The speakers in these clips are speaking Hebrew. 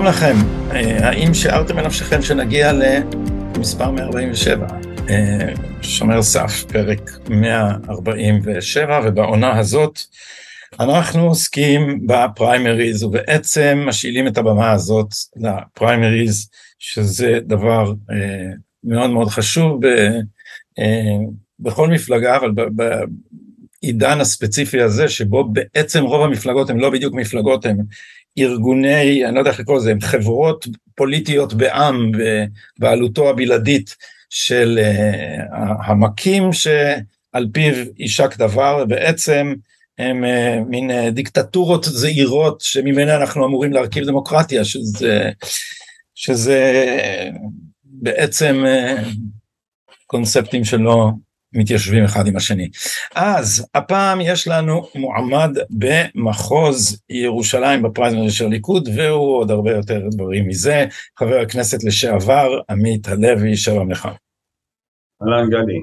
שלום לכם, אה, האם שיערתם בנפשכם שנגיע למספר 147? אה, שומר סף, פרק 147, ובעונה הזאת אנחנו עוסקים בפריימריז, ובעצם משאילים את הבמה הזאת לפריימריז, שזה דבר אה, מאוד מאוד חשוב בכל מפלגה, אבל בעידן הספציפי הזה, שבו בעצם רוב המפלגות הן לא בדיוק מפלגות, הן ארגוני, אני לא יודע איך לקרוא לזה, חברות פוליטיות בעם בבעלותו הבלעדית של uh, המקים שעל פיו יישק דבר, ובעצם הם uh, מין uh, דיקטטורות זעירות שממנה אנחנו אמורים להרכיב דמוקרטיה, שזה, שזה בעצם קונספטים שלא מתיישבים אחד עם השני. אז הפעם יש לנו מועמד במחוז ירושלים בפריימריז של הליכוד והוא עוד הרבה יותר דברים מזה, חבר הכנסת לשעבר עמית הלוי, שלום לך. אהלן גדי.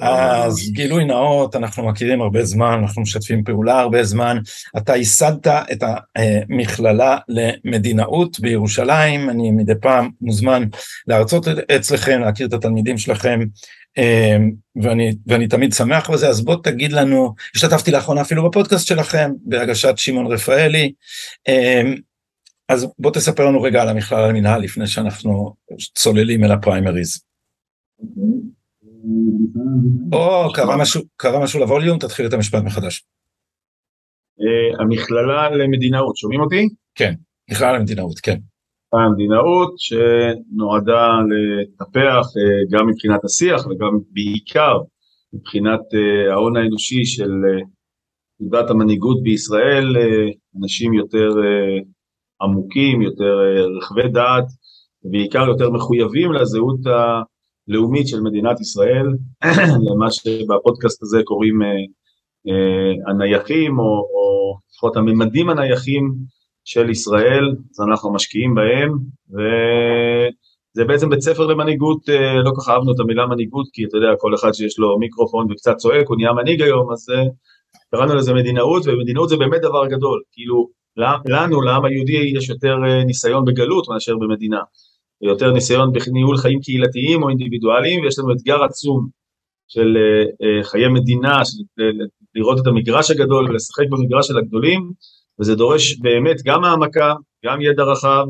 אז גילוי נאות, אנחנו מכירים הרבה זמן, אנחנו משתפים פעולה הרבה זמן. אתה ייסדת את המכללה למדינאות בירושלים, אני מדי פעם מוזמן להרצות אצלכם, להכיר את התלמידים שלכם, ואני, ואני תמיד שמח בזה, אז בוא תגיד לנו, השתתפתי לאחרונה אפילו בפודקאסט שלכם, בהגשת שמעון רפאלי, אמ, אז בוא תספר לנו רגע על המכללה למינהל לפני שאנחנו צוללים אל הפריימריז. או, קרה משהו, קרה משהו לווליום, תתחיל את המשפט מחדש. אה, המכללה למדינאות, שומעים אותי? כן, מכללה למדינאות, כן. המדינאות שנועדה לטפח אה, גם מבחינת השיח וגם בעיקר מבחינת אה, ההון האנושי של תעודת המנהיגות בישראל, אנשים יותר עמוקים, יותר רחבי דעת, ובעיקר יותר מחויבים לזהות הלאומית של מדינת ישראל, למה שבפודקאסט הזה קוראים הנייחים, או לפחות הממדים הנייחים של ישראל, אז אנחנו משקיעים בהם, וזה בעצם בית ספר למנהיגות, אה, לא כל כך אהבנו את המילה מנהיגות, כי אתה יודע, כל אחד שיש לו מיקרופון וקצת צועק, הוא נהיה מנהיג היום, אז אה, קראנו לזה מדינאות, ומדינאות זה באמת דבר גדול, כאילו, לנו, לעם היהודי, יש יותר אה, ניסיון בגלות מאשר במדינה, יותר ניסיון בניהול חיים קהילתיים או אינדיבידואליים, ויש לנו אתגר עצום של חיי מדינה, של לראות את המגרש הגדול ולשחק במגרש של הגדולים, וזה דורש באמת גם העמקה, גם ידע רחב,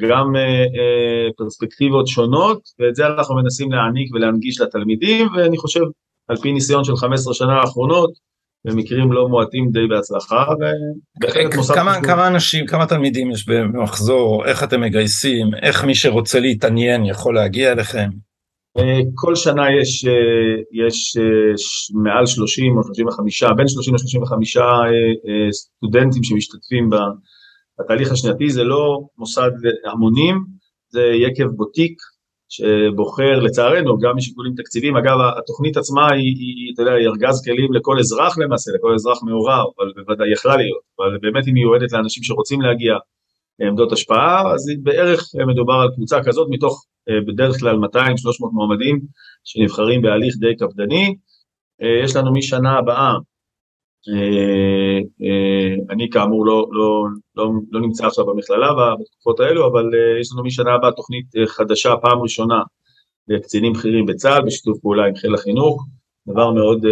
גם אה, אה, פרספקטיבות שונות, ואת זה אנחנו מנסים להעניק ולהנגיש לתלמידים, ואני חושב, על פי ניסיון של 15 שנה האחרונות, במקרים לא מועטים די בהצלחה. כמה, כמה אנשים, כמה תלמידים יש במחזור, איך אתם מגייסים, איך מי שרוצה להתעניין יכול להגיע אליכם? אה, כל שנה יש, אה, יש אה, מעל 30 או 35, בין 30 ל-35 סטודנטים שמשתתפים בתהליך השנתי, זה לא מוסד המונים, זה יקב בוטיק שבוחר לצערנו גם משיקולים תקציביים, אגב התוכנית עצמה היא, היא אתה יודע, היא ארגז כלים לכל אזרח למעשה, לכל אזרח מעורב, אבל בוודאי יכלה להיות, אבל באמת היא מיועדת לאנשים שרוצים להגיע לעמדות השפעה, אז בערך מדובר על קבוצה כזאת מתוך בדרך כלל 200-300 מועמדים שנבחרים בהליך די קפדני. אה, יש לנו משנה הבאה, אה, אני כאמור לא, לא, לא, לא נמצא עכשיו במכללה בתקופות האלו, אבל יש לנו משנה הבאה תוכנית חדשה, פעם ראשונה, לקצינים בכירים בצה"ל, בשיתוף פעולה עם חיל החינוך, דבר מאוד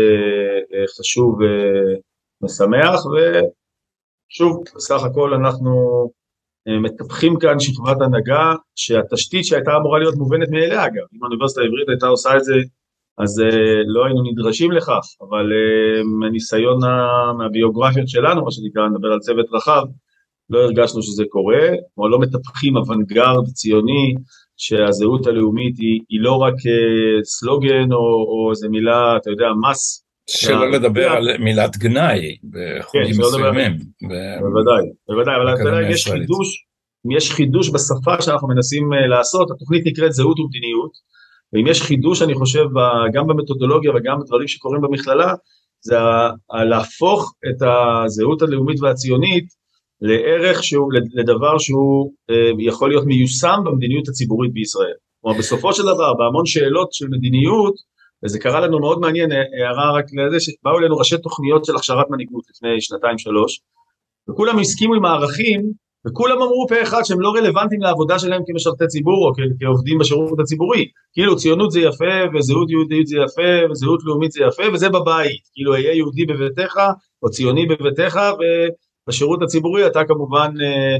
חשוב ומשמח, ושוב, בסך הכל אנחנו אה, מטפחים כאן שכבת הנהגה שהתשתית שהייתה אמורה להיות מובנת מאליה אגב, אם האוניברסיטה העברית הייתה עושה את זה אז uh, לא היינו נדרשים לכך, אבל uh, מהניסיון מהביוגרפיות שלנו, מה שנקרא, נדבר על צוות רחב, לא הרגשנו שזה קורה, כלומר לא מטפחים אוונגרד ציוני, שהזהות הלאומית היא, היא לא רק uh, סלוגן או, או איזה מילה, אתה יודע, מס שלא לדבר על מילת גנאי בחוגים כן, מסוימים. בוודאי, בוודאי, אבל יש חידוש, אם יש חידוש בשפה שאנחנו מנסים אה, לעשות, התוכנית נקראת זהות ומדיניות, ואם יש חידוש אני חושב גם במתודולוגיה וגם בדברים שקורים במכללה, זה להפוך את הזהות הלאומית והציונית לערך שהוא, לדבר שהוא אה, יכול להיות מיושם במדיניות הציבורית בישראל. כלומר בסופו של דבר בהמון שאלות של מדיניות וזה קרה לנו מאוד מעניין, אה, הערה רק לזה שבאו אלינו ראשי תוכניות של הכשרת מנהיגות לפני שנתיים שלוש, וכולם הסכימו עם הערכים, וכולם אמרו פה אחד שהם לא רלוונטיים לעבודה שלהם כמשרתי ציבור או כעובדים בשירות הציבורי. כאילו ציונות זה יפה, וזהות יהודית זה יפה, וזהות לאומית זה יפה, וזה בבית. כאילו היה יהודי בביתך, או ציוני בביתך, ובשירות הציבורי אתה כמובן אה, אה,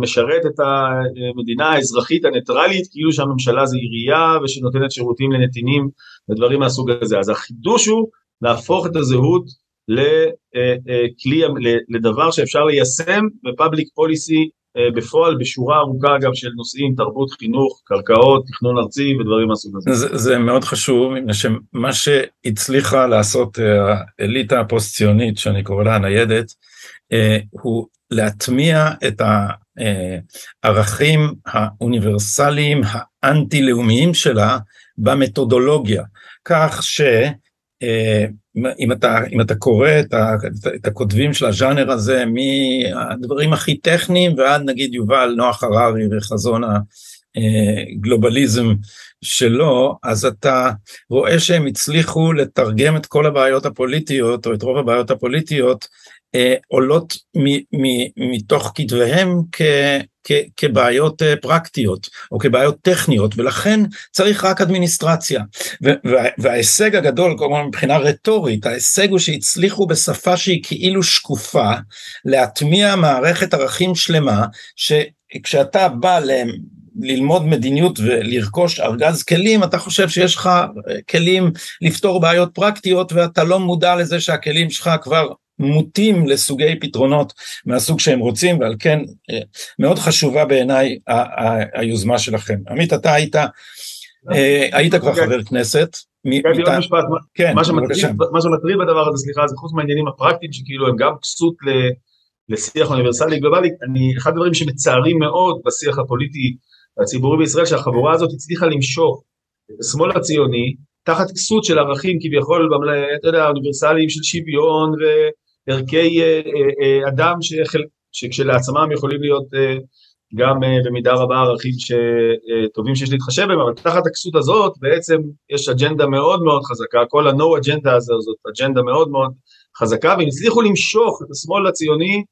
משרת את המדינה האזרחית הניטרלית, כאילו שהממשלה זה עירייה ושנותנת שירותים לנתינים ודברים מהסוג הזה. אז החידוש הוא להפוך את הזהות לכלי, לדבר שאפשר ליישם בפאבליק פוליסי אה, בפועל בשורה ארוכה גם של נושאים, תרבות, חינוך, קרקעות, תכנון ארצי ודברים מהסוג הזה. זה, זה מאוד חשוב, מפני שמה שהצליחה לעשות אה, האליטה הפוסט ציונית, שאני קורא לה הניידת, הוא להטמיע את הערכים האוניברסליים האנטי-לאומיים שלה במתודולוגיה, כך שאם אתה, אם אתה קורא את, ה, את הכותבים של הז'אנר הזה מהדברים הכי טכניים ועד נגיד יובל נוח הררי וחזון הגלובליזם שלו, אז אתה רואה שהם הצליחו לתרגם את כל הבעיות הפוליטיות או את רוב הבעיות הפוליטיות אה, עולות מתוך כתביהם כבעיות אה, פרקטיות או כבעיות טכניות ולכן צריך רק אדמיניסטרציה. וההישג הגדול כלומר מבחינה רטורית ההישג הוא שהצליחו בשפה שהיא כאילו שקופה להטמיע מערכת ערכים שלמה שכשאתה בא ללמוד מדיניות ולרכוש ארגז כלים, אתה חושב שיש לך כלים לפתור בעיות פרקטיות ואתה לא מודע לזה שהכלים שלך כבר מוטים לסוגי פתרונות מהסוג שהם רוצים ועל כן אה, מאוד חשובה בעיניי היוזמה שלכם. עמית אתה היית, אה, היית כבר חבר כנסת. משפט, כן, מה שמטריד בדבר הזה, סליחה, זה חוץ מהעניינים הפרקטיים שכאילו הם גם כסות לשיח אוניברסלי גלובלי, אני, אחד הדברים שמצערים מאוד בשיח הפוליטי הציבורי בישראל, שהחבורה הזאת הצליחה למשוך את השמאל הציוני תחת כסות של ערכים כביכול, אתה יודע, אוניברסליים של שוויון ערכי אה, אה, אה, אדם שכשלעצמם יכולים להיות גם במידה רבה ערכים טובים שיש להתחשב בהם, אבל תחת הכסות הזאת בעצם יש אג'נדה מאוד מאוד חזקה, כל ה-no אג'נדה הזאת אג'נדה מאוד מאוד חזקה, והם הצליחו למשוך את השמאל הציוני,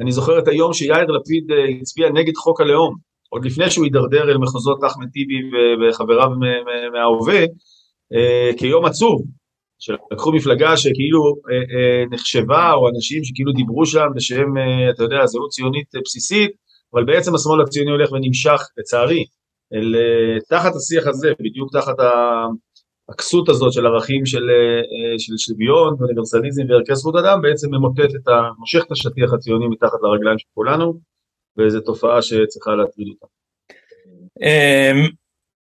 אני זוכר את היום שיאיר לפיד הצביע נגד חוק הלאום, עוד לפני שהוא הידרדר אל מחוזות אחמד טיבי וחבריו מההווה, כיום עצוב, שלקחו מפלגה שכאילו אה, אה, נחשבה, או אנשים שכאילו דיברו שם בשם, אה, אתה יודע, זהות ציונית אה, בסיסית, אבל בעצם השמאל הציוני הולך ונמשך, לצערי, אל, אה, תחת השיח הזה, בדיוק תחת הכסות הזאת של ערכים של, אה, של שוויון ואוניברסליזם וערכי זכות אדם, בעצם ממוטט את ה... מושך את השטיח הציוני מתחת לרגליים של כולנו, וזו תופעה שצריכה להטריד אותה.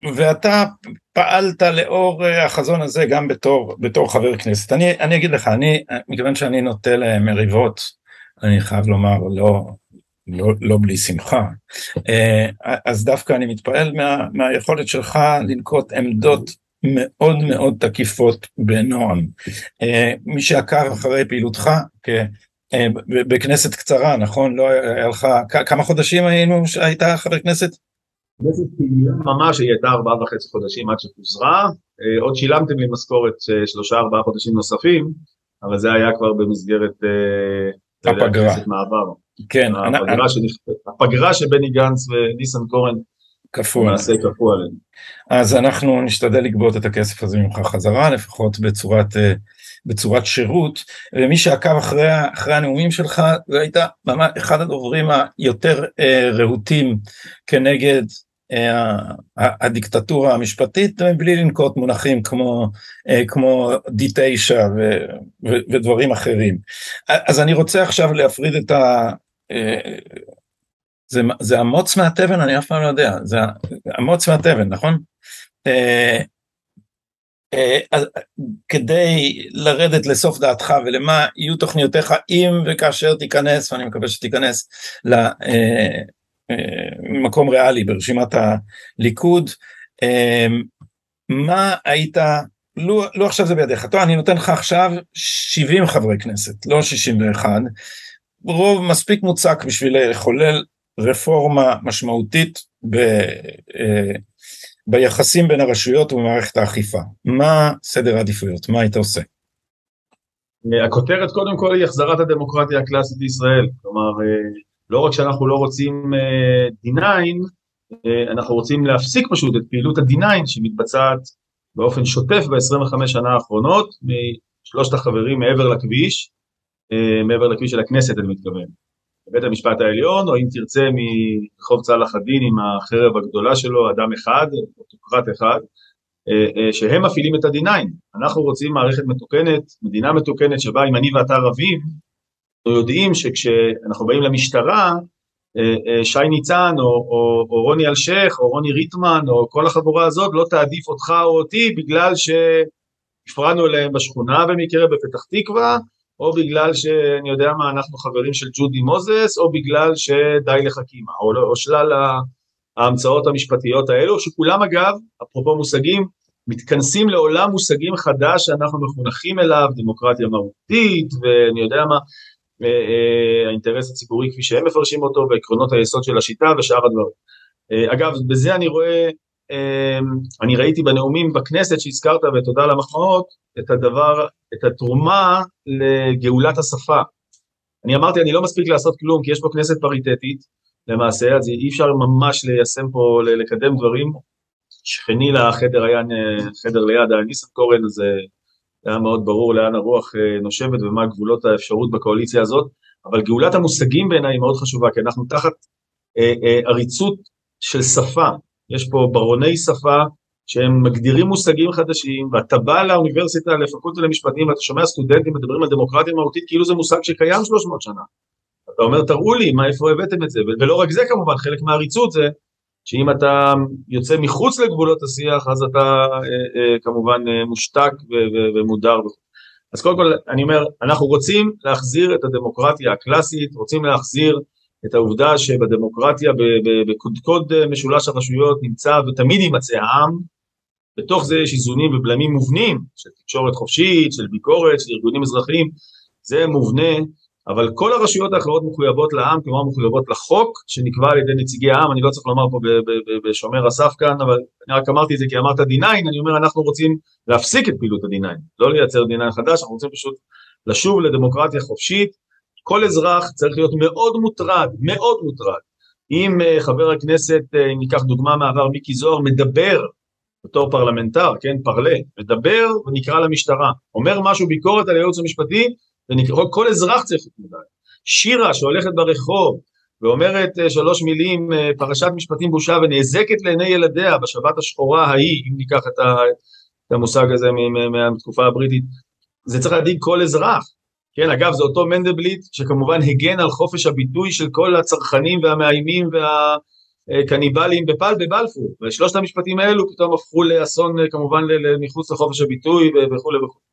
ואתה פעלת לאור אה, החזון הזה גם בתור, בתור חבר כנסת. אני, אני אגיד לך, אני, מכיוון שאני נוטה למריבות, אני חייב לומר, לא, לא, לא בלי שמחה, אה, אז דווקא אני מתפעל מה, מהיכולת שלך לנקוט עמדות מאוד מאוד תקיפות בנועם. אה, מי שעקר אחרי פעילותך, בכנסת קצרה, נכון? לא היה לך, כמה חודשים היינו שהיית חבר כנסת? ממש, היא הייתה ארבעה וחצי חודשים עד שפוזרה, אה, עוד שילמתם לי משכורת אה, שלושה ארבעה חודשים נוספים, אבל זה היה כבר במסגרת אה, הפגרה. מעבר. כן. הפגרה, אני... הפגרה שבני גנץ וניסנקורן כפו למעשה כפו עלינו. אז אנחנו נשתדל לגבות את הכסף הזה ממך חזרה, לפחות בצורת, בצורת שירות, ומי שעקב אחרי, אחרי הנאומים שלך, זה הייתה ממש אחד הדוברים היותר רהוטים כנגד אה, הדיקטטורה המשפטית מבלי לנקוט מונחים כמו, אה, כמו D9 ו, ו, ודברים אחרים. אז אני רוצה עכשיו להפריד את ה... אה, זה, זה המוץ מהתבן, אני אף פעם לא יודע, זה המוץ מהתבן, נכון? אז כדי לרדת לסוף דעתך ולמה יהיו תוכניותיך אם וכאשר תיכנס, ואני מקווה שתיכנס ממקום ריאלי ברשימת הליכוד, מה היית, לו, לו עכשיו זה בידיך, טוב אני נותן לך עכשיו 70 חברי כנסת, לא 61, רוב מספיק מוצק בשביל לחולל רפורמה משמעותית ב, אה, ביחסים בין הרשויות ובמערכת האכיפה, מה סדר העדיפויות, מה היית עושה? הכותרת קודם כל היא החזרת הדמוקרטיה הקלאסית בישראל, כלומר אה, לא רק שאנחנו לא רוצים D9, אנחנו רוצים להפסיק פשוט את פעילות ה-D9 שמתבצעת באופן שוטף ב-25 שנה האחרונות, משלושת החברים מעבר לכביש, מעבר לכביש של הכנסת אני מתכוון. בבית המשפט העליון, או אם תרצה מרחוב צלאח א-דין עם החרב הגדולה שלו, אדם אחד, אוטוקרט אחד, אה, אה, שהם מפעילים את ה-D9. אנחנו רוצים מערכת מתוקנת, מדינה מתוקנת שבה אם אני ואתה רבים, אנחנו יודעים שכשאנחנו באים למשטרה, אה, שי ניצן או, או, או רוני אלשיך או רוני ריטמן או כל החבורה הזאת לא תעדיף אותך או אותי בגלל שהפרענו אליהם בשכונה במקרה בפתח תקווה או בגלל שאני יודע מה, אנחנו חברים של ג'ודי מוזס, או בגלל שדי לחכימה, או, או שלל ההמצאות המשפטיות האלו, שכולם אגב, אפרופו מושגים, מתכנסים לעולם מושגים חדש שאנחנו מחונכים אליו, דמוקרטיה מהותית, ואני יודע מה, אה, אה, האינטרס הציבורי כפי שהם מפרשים אותו, ועקרונות היסוד של השיטה ושאר הדברים. אה, אגב, בזה אני רואה אני ראיתי בנאומים בכנסת שהזכרת, ותודה על המחמאות, את הדבר, את התרומה לגאולת השפה. אני אמרתי, אני לא מספיק לעשות כלום, כי יש פה כנסת פריטטית, למעשה, אז אי אפשר ממש ליישם פה, לקדם דברים. שכני לחדר היה חדר ליד, היה ניסנקורן, אז היה מאוד ברור לאן הרוח אה, נושבת ומה גבולות האפשרות בקואליציה הזאת, אבל גאולת המושגים בעיניי מאוד חשובה, כי אנחנו תחת אה, אה, עריצות של שפה, יש פה ברוני שפה שהם מגדירים מושגים חדשים, ואתה בא לאוניברסיטה, לפקולטה למשפטים, ואתה שומע סטודנטים מדברים על דמוקרטיה מהותית כאילו זה מושג שקיים 300 שנה. אתה אומר, תראו לי, מה, איפה הבאתם את זה? ולא רק זה כמובן, חלק מהעריצות זה שאם אתה יוצא מחוץ לגבולות השיח, אז אתה אה, אה, כמובן אה, מושתק ומודר. אז קודם כל, אני אומר, אנחנו רוצים להחזיר את הדמוקרטיה הקלאסית, רוצים להחזיר את העובדה שבדמוקרטיה, בקודקוד משולש הרשויות נמצא ותמיד יימצא העם, בתוך זה יש איזונים ובלמים מובנים של תקשורת חופשית, של ביקורת, של ארגונים אזרחיים, זה מובנה, אבל כל הרשויות האחרות מחויבות לעם, כלומר מחויבות לחוק שנקבע על ידי נציגי העם, אני לא צריך לומר פה בשומר הסף כאן, אבל אני רק אמרתי את זה כי אמרת D9, אני אומר אנחנו רוצים להפסיק את פעילות ה-D9, לא לייצר D9 חדש, אנחנו רוצים פשוט לשוב לדמוקרטיה חופשית, כל אזרח צריך להיות מאוד מוטרד, מאוד מוטרד. אם אה, חבר הכנסת, אה, אם ניקח דוגמה מעבר, מיקי זוהר, מדבר בתור פרלמנטר, כן, פרלה, מדבר ונקרא למשטרה, אומר משהו ביקורת על הייעוץ המשפטי, ונקרא, כל אזרח צריך להיות מודע. שירה שהולכת ברחוב ואומרת uh, שלוש מילים, פרשת משפטים בושה ונאזקת לעיני ילדיה בשבת השחורה ההיא, אם ניקח את המושג הזה מהתקופה הבריטית, זה צריך להדאיג כל אזרח. כן, אגב, זה אותו מנדלבליט שכמובן הגן על חופש הביטוי של כל הצרכנים והמאיימים והקניבלים בפל, בבלפור, ושלושת המשפטים האלו פתאום הפכו לאסון כמובן מחוץ לחופש הביטוי וכולי וכולי.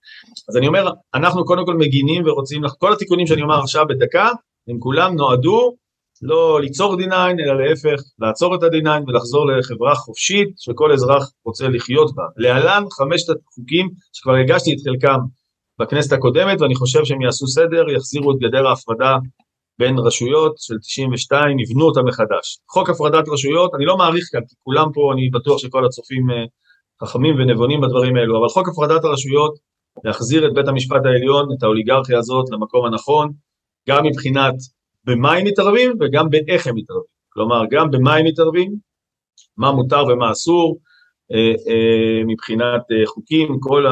אז אני אומר, אנחנו קודם כל מגינים ורוצים, כל התיקונים שאני אומר עכשיו בדקה, הם כולם נועדו לא ליצור D9, אלא להפך, לעצור את ה-D9 ולחזור לחברה חופשית שכל אזרח רוצה לחיות בה. להלן חמשת החוקים שכבר הגשתי את חלקם בכנסת הקודמת, ואני חושב שהם יעשו סדר, יחזירו את גדר ההפרדה בין רשויות של 92, יבנו אותה מחדש. חוק הפרדת רשויות, אני לא מעריך כאן, כי כולם פה, אני בטוח שכל הצופים אה, חכמים ונבונים בדברים האלו, אבל חוק הפרדת הרשויות, להחזיר את בית המשפט העליון, את האוליגרכיה הזאת, למקום הנכון, גם מבחינת במה הם מתערבים וגם באיך הם מתערבים. כלומר, גם במה הם מתערבים, מה מותר ומה אסור, אה, אה, מבחינת חוקים, כל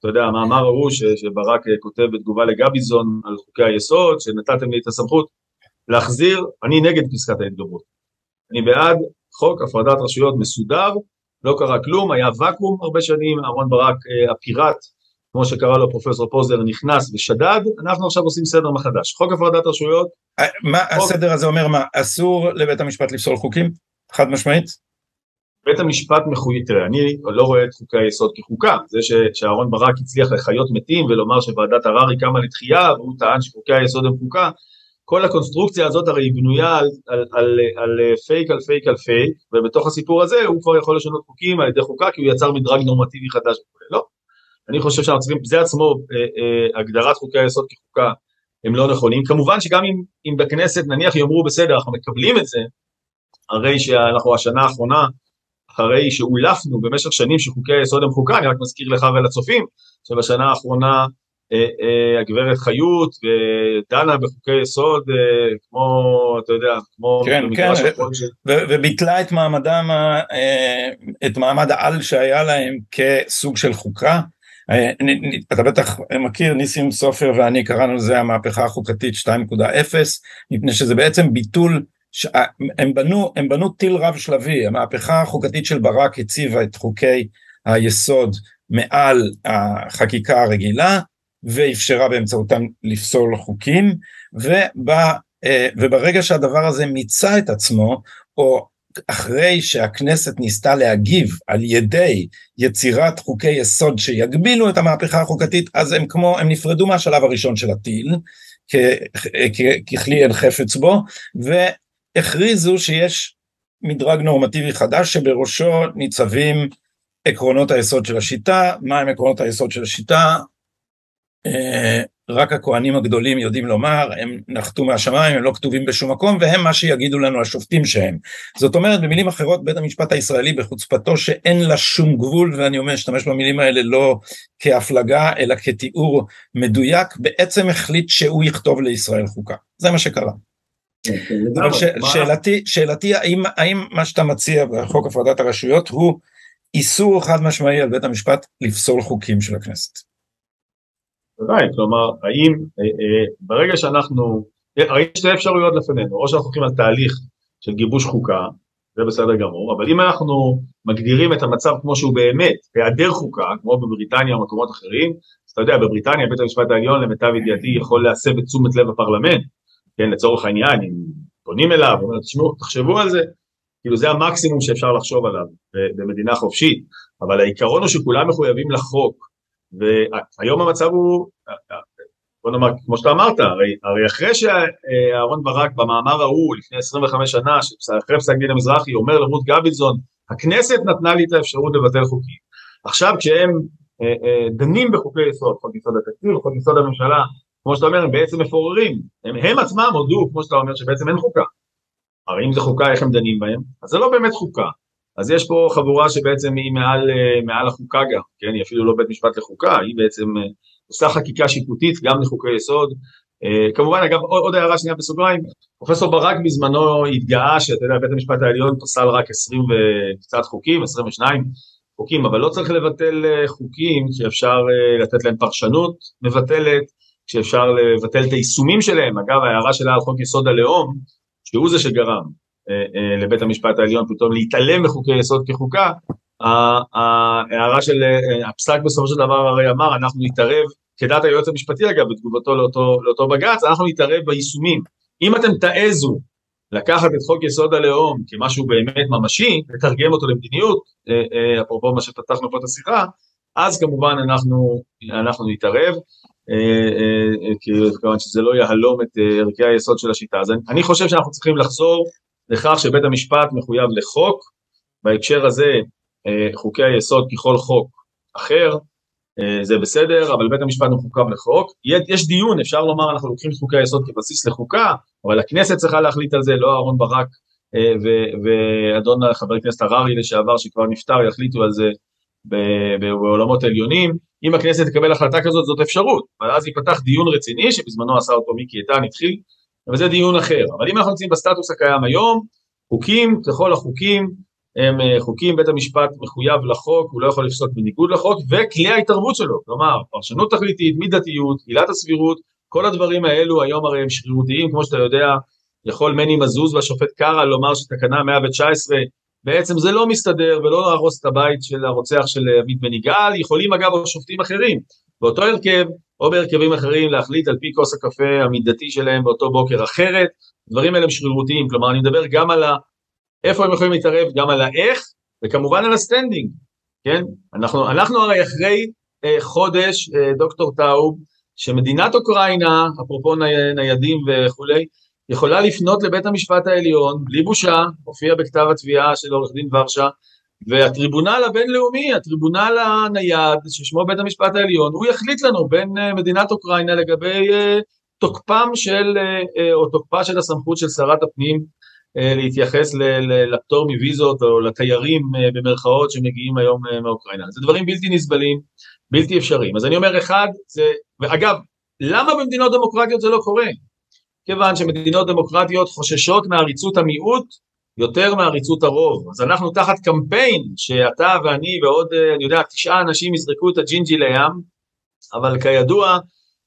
אתה יודע, המאמר ההוא שברק אה, כותב בתגובה לגביזון על חוקי היסוד, שנתתם לי את הסמכות להחזיר, אני נגד פסקת ההתגברות. אני בעד חוק הפרדת רשויות מסודר, לא קרה כלום, היה ואקום הרבה שנים, אהרן ברק אה, הפיראט, כמו שקרא לו פרופסור פוזנר, נכנס ושדד, אנחנו עכשיו עושים סדר מחדש. חוק הפרדת רשויות... אה, מה חוק... הסדר הזה אומר מה, אסור לבית המשפט לפסול חוקים? חד משמעית? בית המשפט מחויב, תראה, אני לא רואה את חוקי היסוד כחוקה, זה שאהרן ברק הצליח להחיות מתים ולומר שוועדת הררי קמה לתחייה והוא טען שחוקי היסוד הם חוקה, כל הקונסטרוקציה הזאת הרי היא בנויה על, על, על, על פייק על פייק על פייק, ובתוך הסיפור הזה הוא כבר יכול לשנות חוקים על ידי חוקה כי הוא יצר מדרג נורמטיבי חדש וכו', לא. אני חושב שאנחנו צריכים, זה עצמו, אה, אה, הגדרת חוקי היסוד כחוקה הם לא נכונים, כמובן שגם אם, אם בכנסת נניח יאמרו בסדר, אנחנו מקבלים את זה, הרי שאנחנו השנה האחרונה אחרי שאולפנו במשך שנים שחוקי היסוד הם חוקה, אני רק מזכיר לך ולצופים, שבשנה האחרונה הגברת חיות ודנה בחוקי יסוד כמו אתה יודע כמו כן כן וביטלה את מעמדם את מעמד העל שהיה להם כסוג של חוקה. אתה בטח מכיר ניסים סופר ואני קראנו לזה המהפכה החוקתית 2.0 מפני שזה בעצם ביטול הם בנו, הם בנו טיל רב שלבי, המהפכה החוקתית של ברק הציבה את חוקי היסוד מעל החקיקה הרגילה ואפשרה באמצעותם לפסול חוקים ובא, וברגע שהדבר הזה מיצה את עצמו או אחרי שהכנסת ניסתה להגיב על ידי יצירת חוקי יסוד שיגבילו את המהפכה החוקתית אז הם כמו הם נפרדו מהשלב הראשון של הטיל ככלי אין חפץ בו והכריזו שיש מדרג נורמטיבי חדש שבראשו ניצבים עקרונות היסוד של השיטה, מהם עקרונות היסוד של השיטה, אה, רק הכהנים הגדולים יודעים לומר, הם נחתו מהשמיים, הם לא כתובים בשום מקום, והם מה שיגידו לנו השופטים שהם. זאת אומרת, במילים אחרות, בית המשפט הישראלי בחוצפתו שאין לה שום גבול, ואני אומר, אשתמש במילים האלה לא כהפלגה, אלא כתיאור מדויק, בעצם החליט שהוא יכתוב לישראל חוקה. זה מה שקרה. אבל שאלתי, שאלתי האם, האם מה שאתה מציע בחוק הפרדת הרשויות הוא איסור חד משמעי על בית המשפט לפסול חוקים של הכנסת? בוודאי, כלומר, האם אה, אה, ברגע שאנחנו, הרי יש שתי אפשרויות לפנינו, או שאנחנו הולכים על תהליך של גיבוש חוקה, זה בסדר גמור, אבל אם אנחנו מגדירים את המצב כמו שהוא באמת, היעדר חוקה, כמו בבריטניה או מקומות אחרים, אז אתה יודע, בבריטניה בית המשפט העליון למיטב ידיעתי יכול להסב את תשומת לב הפרלמנט, כן, לצורך העניין, אם פונים אליו, אומרים, תשמעו, תחשבו על זה, כאילו זה המקסימום שאפשר לחשוב עליו במדינה חופשית, אבל העיקרון הוא שכולם מחויבים לחוק, והיום המצב הוא, בוא נאמר, כמו שאתה אמרת, הרי, הרי אחרי שאהרן ברק במאמר ההוא לפני 25 שנה, אחרי פסק דין המזרחי, אומר לרות גביזון, הכנסת נתנה לי את האפשרות לבטל חוקים. עכשיו כשהם אה, אה, דנים בחוקי יסוד, חוק יסוד התקציב, חוק יסוד הממשלה, כמו שאתה אומר, הם בעצם מפוררים, הם, הם עצמם הודו, כמו שאתה אומר, שבעצם אין חוקה. הרי אם זה חוקה, איך הם דנים בהם? אז זה לא באמת חוקה. אז יש פה חבורה שבעצם היא מעל, אה, מעל החוקה גם, כן? היא אפילו לא בית משפט לחוקה, היא בעצם אה, עושה חקיקה שיפוטית גם לחוקי יסוד. Uh, כמובן, אגב, עוד, עוד הערה שנייה בסוגריים, פרופסור ברק בזמנו התגאה שאתה יודע, בית המשפט העליון פסל רק 20 וקצת חוקים, 22 חוקים, אבל לא צריך לבטל חוקים שאפשר לתת להם פרשנות מבטלת, שאפשר לבטל את היישומים שלהם. אגב, ההערה שלה על חוק יסוד הלאום, שהוא זה שגרם אה, אה, לבית המשפט העליון פתאום להתעלם מחוקי יסוד כחוקה, ההערה של אה, הפסק בסופו של דבר הרי אמר אנחנו נתערב, כדעת היועץ המשפטי אגב בתגובתו לאותו, לאותו בג"ץ, אנחנו נתערב ביישומים. אם אתם תעזו לקחת את חוק יסוד הלאום כמשהו באמת ממשי, לתרגם אותו למדיניות, אפרופו מה שפתחנו פה את השיחה, אז כמובן אנחנו, אנחנו נתערב, כיוון שזה לא יהלום את ערכי היסוד של השיטה. אז אני חושב שאנחנו צריכים לחזור לכך שבית המשפט מחויב לחוק, בהקשר הזה אה, חוקי היסוד ככל חוק אחר, אה, זה בסדר, אבל בית המשפט מחוקב לחוק. יש דיון, אפשר לומר אנחנו לוקחים את חוקי היסוד כבסיס לחוקה, אבל הכנסת צריכה להחליט על זה, לא אהרן ברק אה, ואדון חבר הכנסת הררי לשעבר שכבר נפטר יחליטו על זה בעולמות עליונים. אם הכנסת תקבל החלטה כזאת זאת אפשרות, אבל אז ייפתח דיון רציני שבזמנו עשה אותו מיקי איתן, התחיל אבל זה דיון אחר. אבל אם אנחנו נמצאים בסטטוס הקיים היום, חוקים ככל החוקים הם אה, חוקים, בית המשפט מחויב לחוק, הוא לא יכול לפסוק בניגוד לחוק, וכלי ההתערבות שלו, כלומר פרשנות תכליתית, מידתיות, עילת הסבירות, כל הדברים האלו היום הרי הם שרירותיים, כמו שאתה יודע, יכול מני מזוז והשופט קרא לומר שתקנה 119 בעצם זה לא מסתדר ולא להרוס את הבית של הרוצח של עמית בן יגאל, יכולים אגב שופטים אחרים באותו הרכב או בהרכבים אחרים להחליט על פי כוס הקפה המידתי שלהם באותו בוקר אחרת, דברים האלה הם שרירותיים, כלומר אני מדבר גם על ה... איפה הם יכולים להתערב, גם על האיך, וכמובן על ה standing, כן? אנחנו, אנחנו הרי אחרי אה, חודש, אה, דוקטור טאוב, שמדינת אוקראינה, אפרופו ני, ניידים וכולי, יכולה לפנות לבית המשפט העליון בלי בושה, הופיע בכתב התביעה של עורך דין ורשה, והטריבונל הבינלאומי, הטריבונל הנייד, ששמו בית המשפט העליון, הוא יחליט לנו בין אה, מדינת אוקראינה לגבי אה, תוקפם של, אה, או תוקפה של הסמכות של שרת הפנים להתייחס לפטור מוויזות או לתיירים במרכאות שמגיעים היום מאוקראינה. זה דברים בלתי נסבלים, בלתי אפשריים. אז אני אומר אחד, זה, ואגב, למה במדינות דמוקרטיות זה לא קורה? כיוון שמדינות דמוקרטיות חוששות מעריצות המיעוט יותר מעריצות הרוב. אז אנחנו תחת קמפיין שאתה ואני ועוד, אני יודע, תשעה אנשים יזרקו את הג'ינג'י לים, אבל כידוע,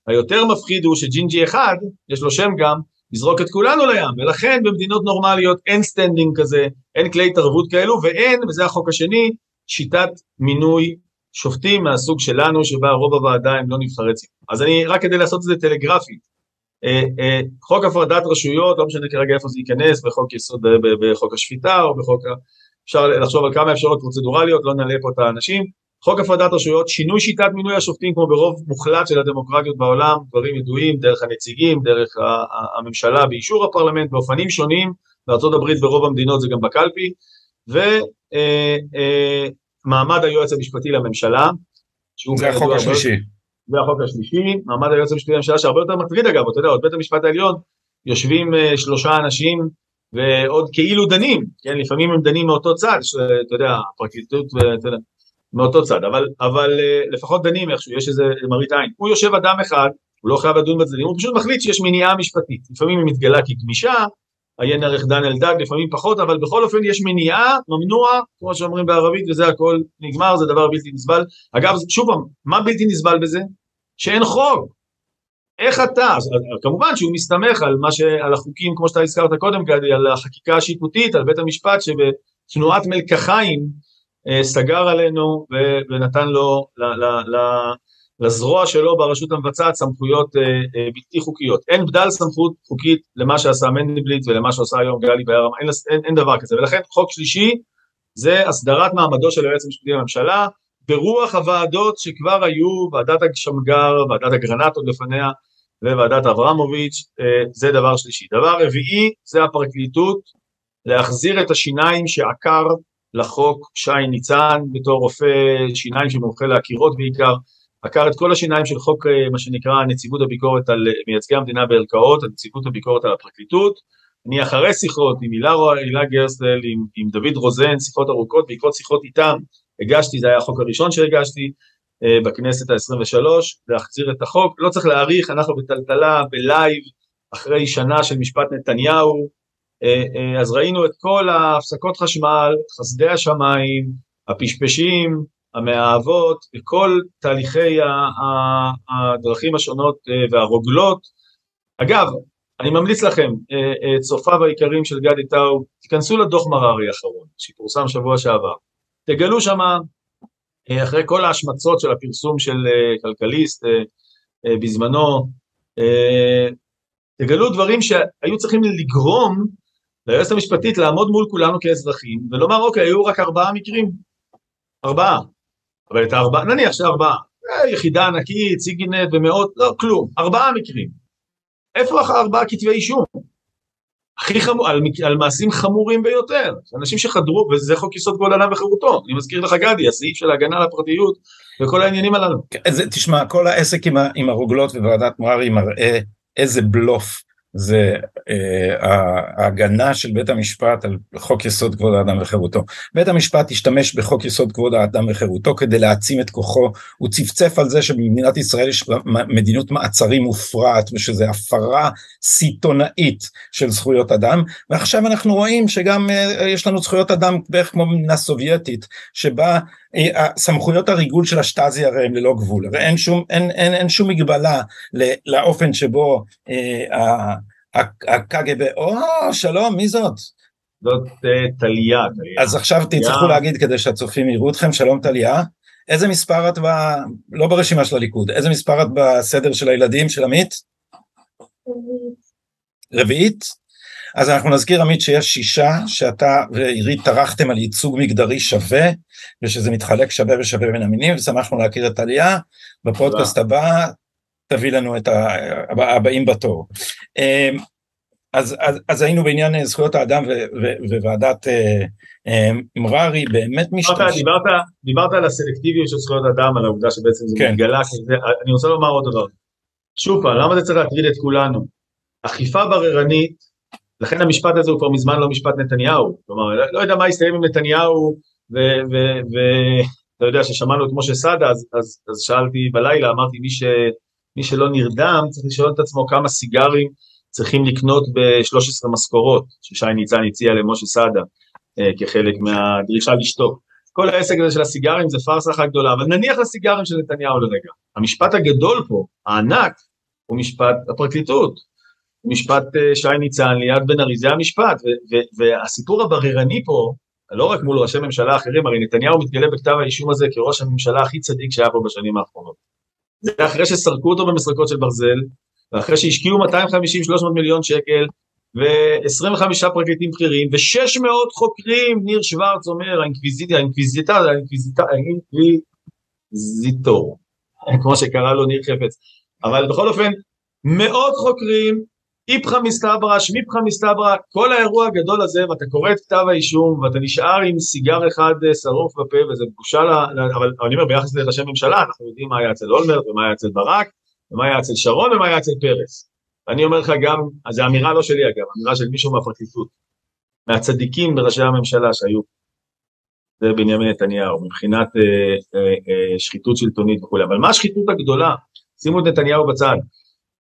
היותר מפחיד הוא שג'ינג'י אחד, יש לו שם גם, יזרוק את כולנו לים, ולכן במדינות נורמליות אין standing כזה, אין כלי התערבות כאלו, ואין, וזה החוק השני, שיטת מינוי שופטים מהסוג שלנו, שבה רוב הוועדה הם לא נבחרי ציבור. אז אני, רק כדי לעשות את זה טלגרפית, אה, אה, חוק הפרדת רשויות, לא משנה כרגע איפה זה ייכנס, בחוק יסוד, בחוק השפיטה או בחוק, אפשר לחשוב על כמה אפשרות פרוצדורליות, לא נעלה פה את האנשים, חוק הפרדת רשויות, שינוי שיטת מינוי השופטים כמו ברוב מוחלט של הדמוקרטיות בעולם, דברים ידועים, דרך הנציגים, דרך הממשלה באישור הפרלמנט, באופנים שונים, בארה"ב ברוב המדינות זה גם בקלפי, ומעמד אה, אה, היועץ המשפטי לממשלה, זה החוק השלישי. זה החוק השלישי, מעמד היועץ המשפטי לממשלה שהרבה יותר מטריד אגב, אתה יודע, עוד בית המשפט העליון יושבים אה, שלושה אנשים ועוד כאילו דנים, כן, לפעמים הם דנים מאותו צד, אתה יודע, הפרקליטות, ואתה יודע, מאותו צד, אבל, אבל אה, לפחות דנים איכשהו, יש איזה מראית עין. הוא יושב אדם אחד, הוא לא חייב לדון בצדדים, הוא פשוט מחליט שיש מניעה משפטית. לפעמים היא מתגלה כגמישה, עיין ערך דן אלדד, לפעמים פחות, אבל בכל אופן יש מניעה, ממנוע, כמו שאומרים בערבית, וזה הכל נגמר, זה דבר בלתי נסבל. אגב, שוב פעם, מה בלתי נסבל בזה? שאין חוק. איך אתה, כמובן שהוא מסתמך על ש... על החוקים, כמו שאתה הזכרת קודם, על החקיקה השיפוטית, על בית המשפט, שבתנועת מלקחיים, אה, סגר עלינו ונתן לו, לזרוע שלו ברשות המבצעת סמכויות אה, אה, בלתי חוקיות. אין בדל סמכות חוקית למה שעשה מנדלבליט ולמה שעושה היום גלי בירם, אין, אין, אין דבר כזה. ולכן חוק שלישי זה הסדרת מעמדו של היועץ המשפטי לממשלה, ברוח הוועדות שכבר היו, ועדת שמגר, ועדת אגרנט עוד לפניה, וועדת אברמוביץ', זה דבר שלישי. דבר רביעי זה הפרקליטות, להחזיר את השיניים שעקר לחוק שי ניצן בתור רופא שיניים שמומחה לעקירות בעיקר, עקר את כל השיניים של חוק אה, מה שנקרא נציבות הביקורת על אה, מייצגי המדינה בערכאות, נציבות הביקורת על הפרקליטות, אני אחרי שיחות עם הילה, הילה גרסטל, עם, עם דוד רוזן, שיחות ארוכות, בעקבות שיחות איתם הגשתי, זה היה החוק הראשון שהגשתי אה, בכנסת ה-23, להחזיר את החוק, לא צריך להעריך, אנחנו בטלטלה, בלייב, אחרי שנה של משפט נתניהו, אז ראינו את כל ההפסקות חשמל, חסדי השמיים, הפשפשים, המאהבות, וכל תהליכי הדרכים השונות אה, והרוגלות. אגב, אני ממליץ לכם, צופיו העיקריים של גדי טאו, תיכנסו לדוח מררי האחרון, שפורסם שבוע שעבר. תגלו שמה, אחרי כל ההשמצות של הפרסום של כלכליסט בזמנו, תגלו דברים שהיו צריכים לגרום ליועצת המשפטית לעמוד מול כולנו כאזרחים ולומר אוקיי היו רק ארבעה מקרים, ארבעה, אבל את הארבעה, נניח שארבעה, אה, יחידה ענקית, סיגינט ומאות, לא כלום, ארבעה מקרים, איפה ארבעה כתבי אישום? הכי חמור, על, על מעשים חמורים ביותר, אנשים שחדרו, וזה חוק יסוד כבוד אדם וחירותו, אני מזכיר לך גדי, הסעיף של ההגנה על הפרטיות וכל העניינים הללו. כן, תשמע, כל העסק עם, עם הרוגלות וועדת מררי מראה איזה בלוף זה אה, ההגנה של בית המשפט על חוק יסוד כבוד האדם וחירותו. בית המשפט השתמש בחוק יסוד כבוד האדם וחירותו כדי להעצים את כוחו, הוא צפצף על זה שבמדינת ישראל יש מדיניות מעצרים מופרעת ושזה הפרה סיטונאית של זכויות אדם, ועכשיו אנחנו רואים שגם אה, יש לנו זכויות אדם בערך כמו במדינה סובייטית, שבה אה, סמכויות הריגול של השטאזי הרי הם ללא גבול, הרי אין שום, אין, אין, אין שום מגבלה לאופן שבו אה, הקג"ב, או שלום מי זאת? זאת אה, טליה. אז עכשיו תצטרכו להגיד כדי שהצופים יראו אתכם, שלום טליה. איזה מספר את ב... לא ברשימה של הליכוד, איזה מספר את בסדר של הילדים של עמית? רביעית? אז אנחנו נזכיר עמית שיש שישה שאתה ועירית טרחתם על ייצוג מגדרי שווה ושזה מתחלק שווה ושווה בין המינים ושמחנו להכיר את עלייה בפודקאסט הבא תביא לנו את הבאים בתור. אמ, אז, אז, אז היינו בעניין זכויות האדם וועדת אה, אמ, מררי באמת משתמש. דיברת, דיברת על הסלקטיביות של זכויות אדם, על העובדה שבעצם זה כן. מתגלה, אני רוצה לומר עוד דבר. שוב פעם, למה זה צריך להטריד את כולנו? אכיפה בררנית לכן המשפט הזה הוא כבר מזמן לא משפט נתניהו, כלומר, לא, לא יודע מה יסתיים עם נתניהו, ואתה יודע ששמענו את משה סעדה, אז, אז, אז שאלתי בלילה, אמרתי, מי, ש, מי שלא נרדם צריך לשאול את עצמו כמה סיגרים צריכים לקנות ב-13 משכורות, ששי ניצן הציע למשה סעדה אה, כחלק מהדרישה לשתוק. כל העסק הזה של הסיגרים זה פארסה אחת גדולה, אבל נניח לסיגרים של נתניהו לרגע. המשפט הגדול פה, הענק, הוא משפט הפרקליטות. משפט אה, שי ניצן ליד בן ארי, זה המשפט, והסיפור הבררני פה, לא רק מול ראשי ממשלה אחרים, הרי נתניהו מתגלה בכתב האישום הזה כראש הממשלה הכי צדיק שהיה פה בשנים האחרונות. זה אחרי שסרקו אותו במסרקות של ברזל, ואחרי שהשקיעו 250-300 מיליון שקל, ו-25 פרקליטים בכירים, ו-600 חוקרים, ניר שוורץ אומר, האינקוויזיטור, האינקוויזיטור, האינקוויזיטור, כמו שקרא לו ניר חפץ, אבל בכל אופן, מאות חוקרים, איפכא מסתברא, שמיפכא מסתברא, כל האירוע הגדול הזה, ואתה קורא את כתב האישום, ואתה נשאר עם סיגר אחד אה, שרוף בפה, וזה בושה, לה, אבל אני אומר, ביחס לראשי ממשלה, אנחנו יודעים מה היה אצל אולמרט, ומה היה אצל ברק, ומה היה אצל שרון, ומה היה אצל פרס. ואני אומר לך גם, אז זו אמירה לא שלי אגב, אמירה של מישהו מהפרקליטות, מהצדיקים בראשי הממשלה שהיו. זה בנימין נתניהו, מבחינת אה, אה, אה, שחיתות שלטונית וכולי. אבל מה השחיתות הגדולה? שימו את נתניהו בצד.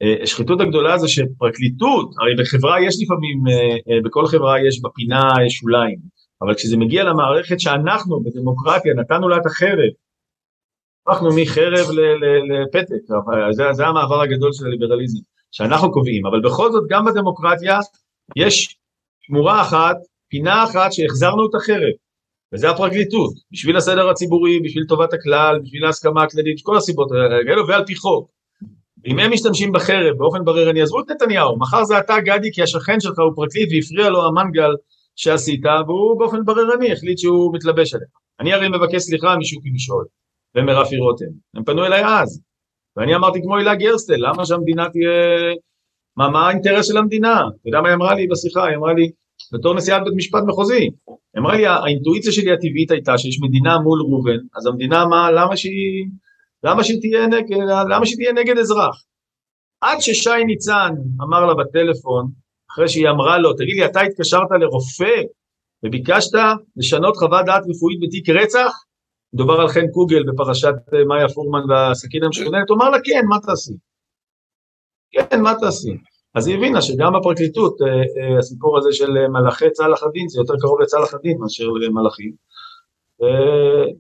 אה, השחיתות הגדולה זה שפרקליטות, הרי בחברה יש לפעמים, אה, אה, בכל חברה יש בפינה שוליים, אבל כשזה מגיע למערכת שאנחנו בדמוקרטיה נתנו לה את החרב, הפכנו מחרב לפתק, זה, זה המעבר הגדול של הליברליזם, שאנחנו קובעים, אבל בכל זאת גם בדמוקרטיה יש שמורה אחת, פינה אחת שהחזרנו את החרב, וזה הפרקליטות, בשביל הסדר הציבורי, בשביל טובת הכלל, בשביל ההסכמה הכללית, כל הסיבות האלו, ועל פי חוק. אם הם משתמשים בחרב באופן בררני, עזבו את נתניהו, מחר זה אתה גדי כי השכן שלך הוא פרקליט והפריע לו המנגל שעשית, והוא באופן בררני החליט שהוא מתלבש עליך. אני הרי מבקש סליחה משוקי משעול ומרפי רותם, הם פנו אליי אז, ואני אמרתי כמו הילה גרסטל, למה שהמדינה תהיה... מה, מה האינטרס של המדינה? אתה יודע מה היא אמרה לי בשיחה? היא אמרה לי, בתור נשיאת בית משפט מחוזי, היא אמרה לי, האינטואיציה שלי הטבעית הייתה שיש מדינה מול ראובן, אז המדינה, מה, למה שהיא... למה שהיא תהיה נגד, למה שהיא תהיה נגד אזרח? עד ששי ניצן אמר לה בטלפון, אחרי שהיא אמרה לו, תגיד לי, אתה התקשרת לרופא וביקשת לשנות חוות דעת רפואית בתיק רצח? מדובר על חן קוגל בפרשת אה, מאיה פורמן והסכין המשכוננת, הוא אמר לה, כן, מה תעשי? כן, מה תעשי? אז היא הבינה שגם בפרקליטות, אה, אה, הסיפור הזה של מלאכי צלאח הדין, זה יותר קרוב לצלאח הדין מאשר למלאכים.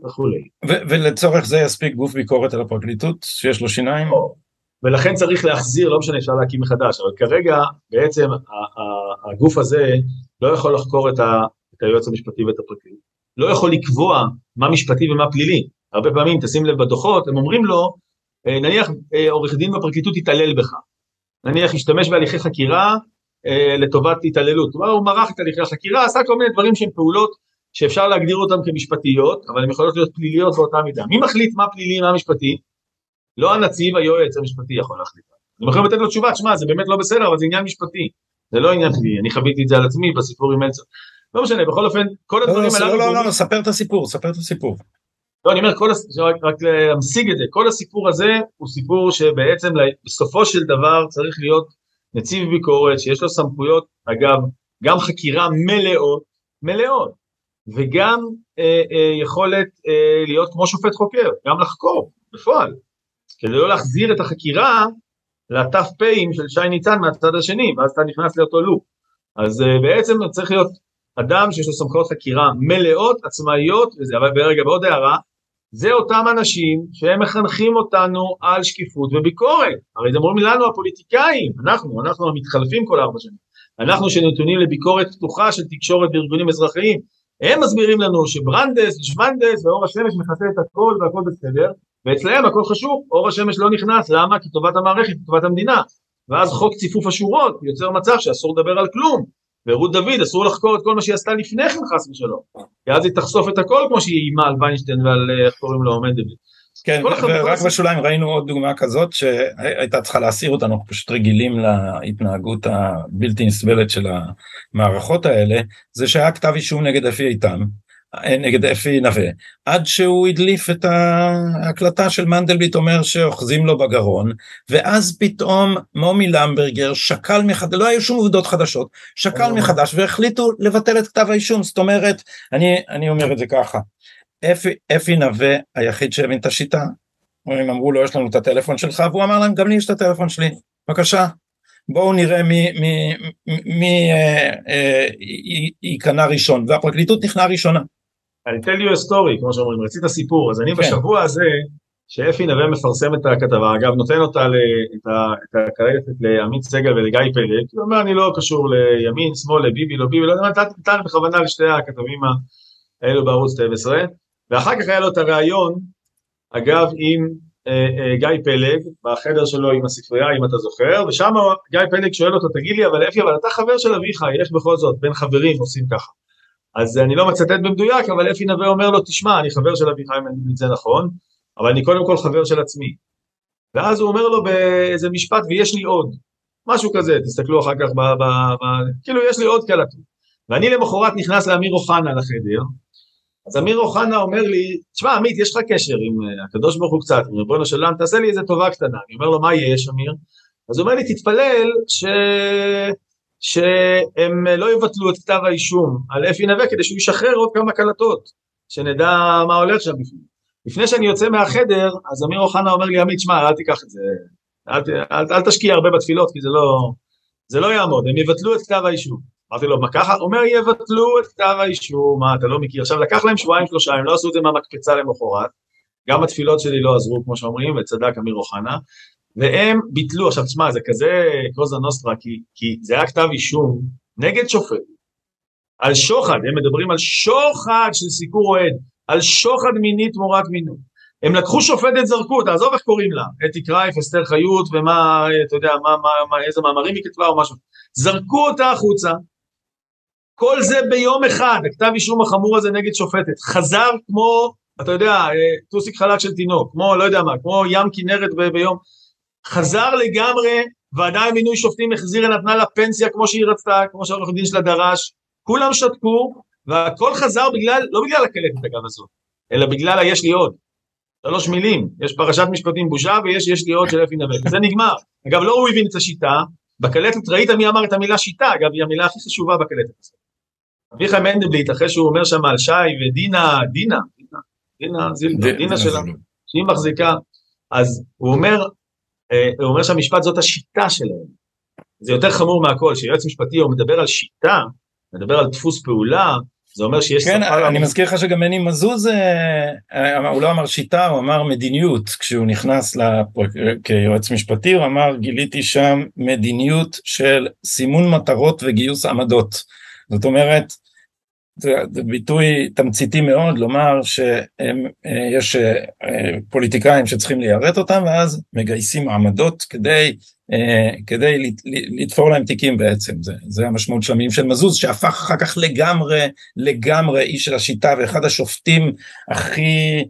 וכולי. ולצורך זה יספיק גוף ביקורת על הפרקליטות, שיש לו שיניים? ולכן צריך להחזיר, לא משנה, אפשר להקים מחדש, אבל כרגע בעצם הגוף הזה לא יכול לחקור את, ה, את היועץ המשפטי ואת הפרקליט, לא יכול לקבוע מה משפטי ומה פלילי. הרבה פעמים, תשים לב בדוחות, הם אומרים לו, אה, נניח אה, עורך דין בפרקליטות יתעלל בך, נניח ישתמש בהליכי חקירה אה, לטובת התעללות, הוא מרח את הליכי החקירה, עשה כל מיני דברים שהם פעולות שאפשר להגדיר אותן כמשפטיות, אבל הן יכולות להיות פליליות באותה מידה. מי מחליט מה פלילי ומה משפטי? לא הנציב, היועץ המשפטי יכול להחליט. אתם יכולים לתת לו תשובה, תשמע, זה באמת לא בסדר, אבל זה עניין משפטי. זה לא עניין פלילי, אני חוויתי את זה על עצמי בסיפור עם מלצר. לא משנה, בכל אופן, כל הדברים לא, הללו... לא, לא, לא, ספר את הסיפור, ספר את הסיפור. לא, אני אומר, כל, רק, רק להמשיג את זה, כל הסיפור הזה הוא סיפור שבעצם בסופו של דבר צריך להיות נציב ביקורת שיש לו סמכויות, אגב, גם חקירה מלאות, מלאות, וגם אה, אה, יכולת אה, להיות כמו שופט חוקר, גם לחקור בפועל, כדי לא להחזיר את החקירה לת"פ של שי ניצן מהצד השני, ואז אתה נכנס לאותו לופ. אז אה, בעצם צריך להיות אדם שיש לו סמכויות חקירה מלאות, עצמאיות, וזה, אבל ברגע, בעוד הערה, זה אותם אנשים שהם מחנכים אותנו על שקיפות וביקורת. הרי זה אומרים לנו הפוליטיקאים, אנחנו, אנחנו המתחלפים כל ארבע שנים. אנחנו שנתונים לביקורת פתוחה של תקשורת וארגונים אזרחיים, הם מסבירים לנו שברנדס ושמנדס ואור השמש מכסה את הכל והכל בסדר, ואצלם הכל חשוב, אור השמש לא נכנס, למה? כי טובת המערכת, טובת המדינה. ואז חוק ציפוף השורות יוצר מצב שאסור לדבר על כלום, ורות דוד אסור לחקור את כל מה שהיא עשתה לפני כן חס ושלום, כי אז היא תחשוף את הכל כמו שהיא איימה על ויינשטיין ועל איך קוראים לו מנדלבליט. כן, ורק בשוליים ראינו עוד דוגמה כזאת שהייתה צריכה להסיר אותנו, אנחנו פשוט רגילים להתנהגות הבלתי נסבלת של המערכות האלה, זה שהיה כתב אישום נגד אפי איתם, נגד אפי נווה, עד שהוא הדליף את ההקלטה של מנדלבליט אומר שאוחזים לו בגרון, ואז פתאום מומי למברגר שקל מחדש, לא היו שום עובדות חדשות, שקל מחדש והחליטו לבטל את כתב האישום, זאת אומרת, אני, אני אומר את זה ככה, אפי, אפי נווה היחיד שהבין את השיטה, הם אמרו לו יש לנו את הטלפון שלך, והוא אמר להם גם לי יש את הטלפון שלי, בבקשה, בואו נראה מי אה, אה, ייכנע ראשון, והפרקליטות נכנעה ראשונה. אני tell you a story, כמו שאומרים, רצית סיפור, אז אני כן. בשבוע הזה, שאפי נווה מפרסם את הכתבה, אגב נותן אותה, את הקרייטת לעמית סגל ולגיא פלג, הוא אומר אני לא קשור לימין, שמאל, לביבי, לא ביבי, לא יודע, נתן בכוונה לשתי הכתבים האלו בערוץ 12, ואחר כך היה לו את הריאיון, אגב עם אה, אה, גיא פלג, בחדר שלו עם הספרייה, אם אתה זוכר, ושם גיא פלג שואל אותו, תגיד לי, אבל אפי, אבל אתה חבר של אביחי, איך בכל זאת, בין חברים עושים ככה? אז אני לא מצטט במדויק, אבל אפי נווה אומר לו, תשמע, אני חבר של אביחי מנדלבליט, זה נכון, אבל אני קודם כל חבר של עצמי. ואז הוא אומר לו באיזה משפט, ויש לי עוד, משהו כזה, תסתכלו אחר כך, ב, ב, ב, כאילו יש לי עוד קלטות. ואני למחרת נכנס לאמיר אוחנה לחדר, אז אמיר אוחנה אומר לי, תשמע עמית, יש לך קשר עם אה, הקדוש ברוך הוא קצת, עם ריבונו של עולם, תעשה לי איזה טובה קטנה. אני אומר לו, מה יש, אמיר? אז הוא אומר לי, תתפלל ש... שהם לא יבטלו את כתב האישום על אפי נווה כדי שהוא ישחרר עוד כמה קלטות, שנדע מה הולך שם בפנים. לפני שאני יוצא מהחדר, אז אמיר אוחנה אומר לי, עמית, שמע, אל תיקח את זה, אל, אל, אל תשקיע הרבה בתפילות, כי זה לא, זה לא יעמוד, הם יבטלו את כתב האישום. אמרתי לו, מה ככה? אומר, יבטלו את כתב האישום, מה, אתה לא מכיר? עכשיו, לקח להם שבועיים שלושה, הם לא עשו את זה מהמקפצה למחרת, גם התפילות שלי לא עזרו, כמו שאומרים, וצדק אמיר אוחנה, והם ביטלו, עכשיו תשמע, זה כזה קרוזה נוסטרה, כי, כי זה היה כתב אישום נגד שופט, על שוחד, הם מדברים על שוחד של סיקור אוהד, על שוחד מיני תמורת מינוי. הם לקחו שופטת, זרקו אותה, עזוב איך קוראים לה, אתי קרייף, אסתר חיות, ומה, אתה יודע, מה, מה, מה, איזה מאמרים היא כתבה או משהו. זרקו אותה החוצה, כל זה ביום אחד, הכתב אישום החמור הזה נגד שופטת, חזר כמו, אתה יודע, אה, טוסיק חלק של תינוק, כמו, לא יודע מה, כמו ים כנרת ב- ביום, חזר לגמרי, ועדיין מינוי שופטים החזירה, נתנה לה פנסיה כמו שהיא רצתה, כמו שהעורך דין שלה דרש, כולם שתקו, והכל חזר בגלל, לא בגלל הקלטת אגב הזאת, אלא בגלל היש לי עוד. שלוש מילים, יש פרשת משפטים בושה ויש יש לי עוד של אפי נווה, זה נגמר. אגב, לא הוא הבין את השיטה, בקלטת ראית מי אמר את המילה שיטה, אגב, היא המילה הכי חשובה בקלטת הזאת. אביחי מנדלבליט, אחרי שהוא אומר שם על שי ודינה, דינה, דינה, דינה זילבר, דינה שלנו, שהיא מחזיקה, אז הוא אומר, אה, הוא אומר שהמשפט זאת השיטה שלהם. זה יותר חמור מהכל, שיועץ משפטי הוא מדבר על שיטה, מדבר על דפוס פעולה, זה אומר שיש כן. אני מזכיר לך שגם מני מזוז, אה, אה, הוא לא אמר שיטה, הוא אמר מדיניות, כשהוא נכנס לפרק, כיועץ משפטי, הוא אמר גיליתי שם מדיניות של סימון מטרות וגיוס עמדות. זאת אומרת, זה, זה ביטוי תמציתי מאוד לומר שיש אה, אה, פוליטיקאים שצריכים ליירט אותם ואז מגייסים עמדות כדי, אה, כדי לתפור להם תיקים בעצם, זה, זה המשמעות של המילים של מזוז שהפך אחר כך לגמרי לגמרי איש של השיטה ואחד השופטים הכי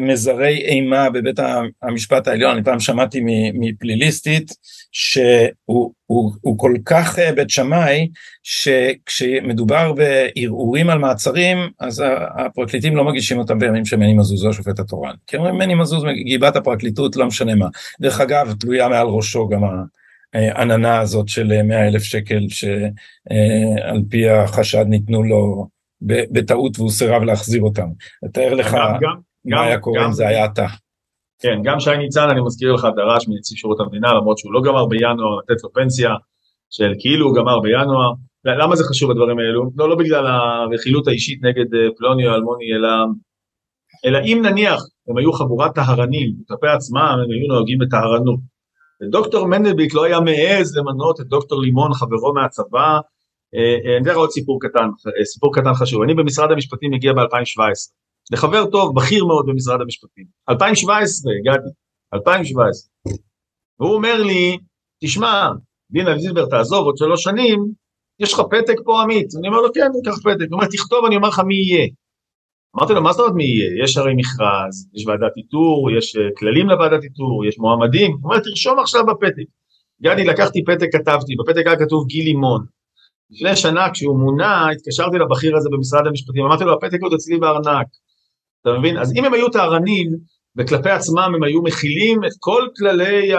מזרי אימה בבית המשפט העליון, אני פעם שמעתי מפליליסטית שהוא הוא, הוא כל כך אה, בית שמאי, שכשמדובר בערעורים על מעצרים, אז הפרקליטים לא מגישים אותם בימים שמני מזוז הוא השופט התורן. כי אומרים מני מזוז גיבת הפרקליטות, לא משנה מה. דרך אגב, תלויה מעל ראשו גם העננה הזאת של 100 אלף שקל, שעל אה, פי החשד ניתנו לו בטעות והוא סירב להחזיר אותם. תאר לך מה היה קורה אם זה היה אתה. כן, גם שי ניצן, אני מזכיר לך, דרש מנציב שירות המדינה, למרות שהוא לא גמר בינואר, לתת לו פנסיה של כאילו הוא גמר בינואר. למה זה חשוב הדברים האלו? לא, לא בגלל הרכילות האישית נגד אה, פלוני או אלמוני, אלא, אלא אם נניח הם היו חבורת טהרנים, כלפי עצמם הם היו נוהגים בטהרנות. דוקטור מנדלבליט לא היה מעז למנות את דוקטור לימון, חברו מהצבא. אה, אה, אני אתן לך עוד סיפור קטן, סיפור קטן חשוב. אני במשרד המשפטים מגיע ב-2017. לחבר טוב, בכיר מאוד במשרד המשפטים. 2017, הגעתי, 2017. והוא אומר לי, תשמע, דינה זילבר, תעזוב עוד שלוש שנים, יש לך פתק פה עמית? אני אומר לו, כן, אני אקח פתק. הוא אומר, תכתוב, אני אומר לך מי יהיה. אמרתי לו, מה זאת אומרת מי יהיה? יש הרי מכרז, יש ועדת איתור, יש אה, כללים לוועדת איתור, יש מועמדים. הוא אומר, תרשום עכשיו בפתק. גדי, לקחתי פתק, כתבתי, בפתק היה כתוב גיל לימון. לפני שנה כשהוא מונה, התקשרתי לבכיר הזה במשרד המשפטים, אמרתי לו, הפתק עוד אצלי בארנק. אתה מבין? אז אם הם היו טהרנים, וכלפי עצמם הם היו מכילים את כל כללי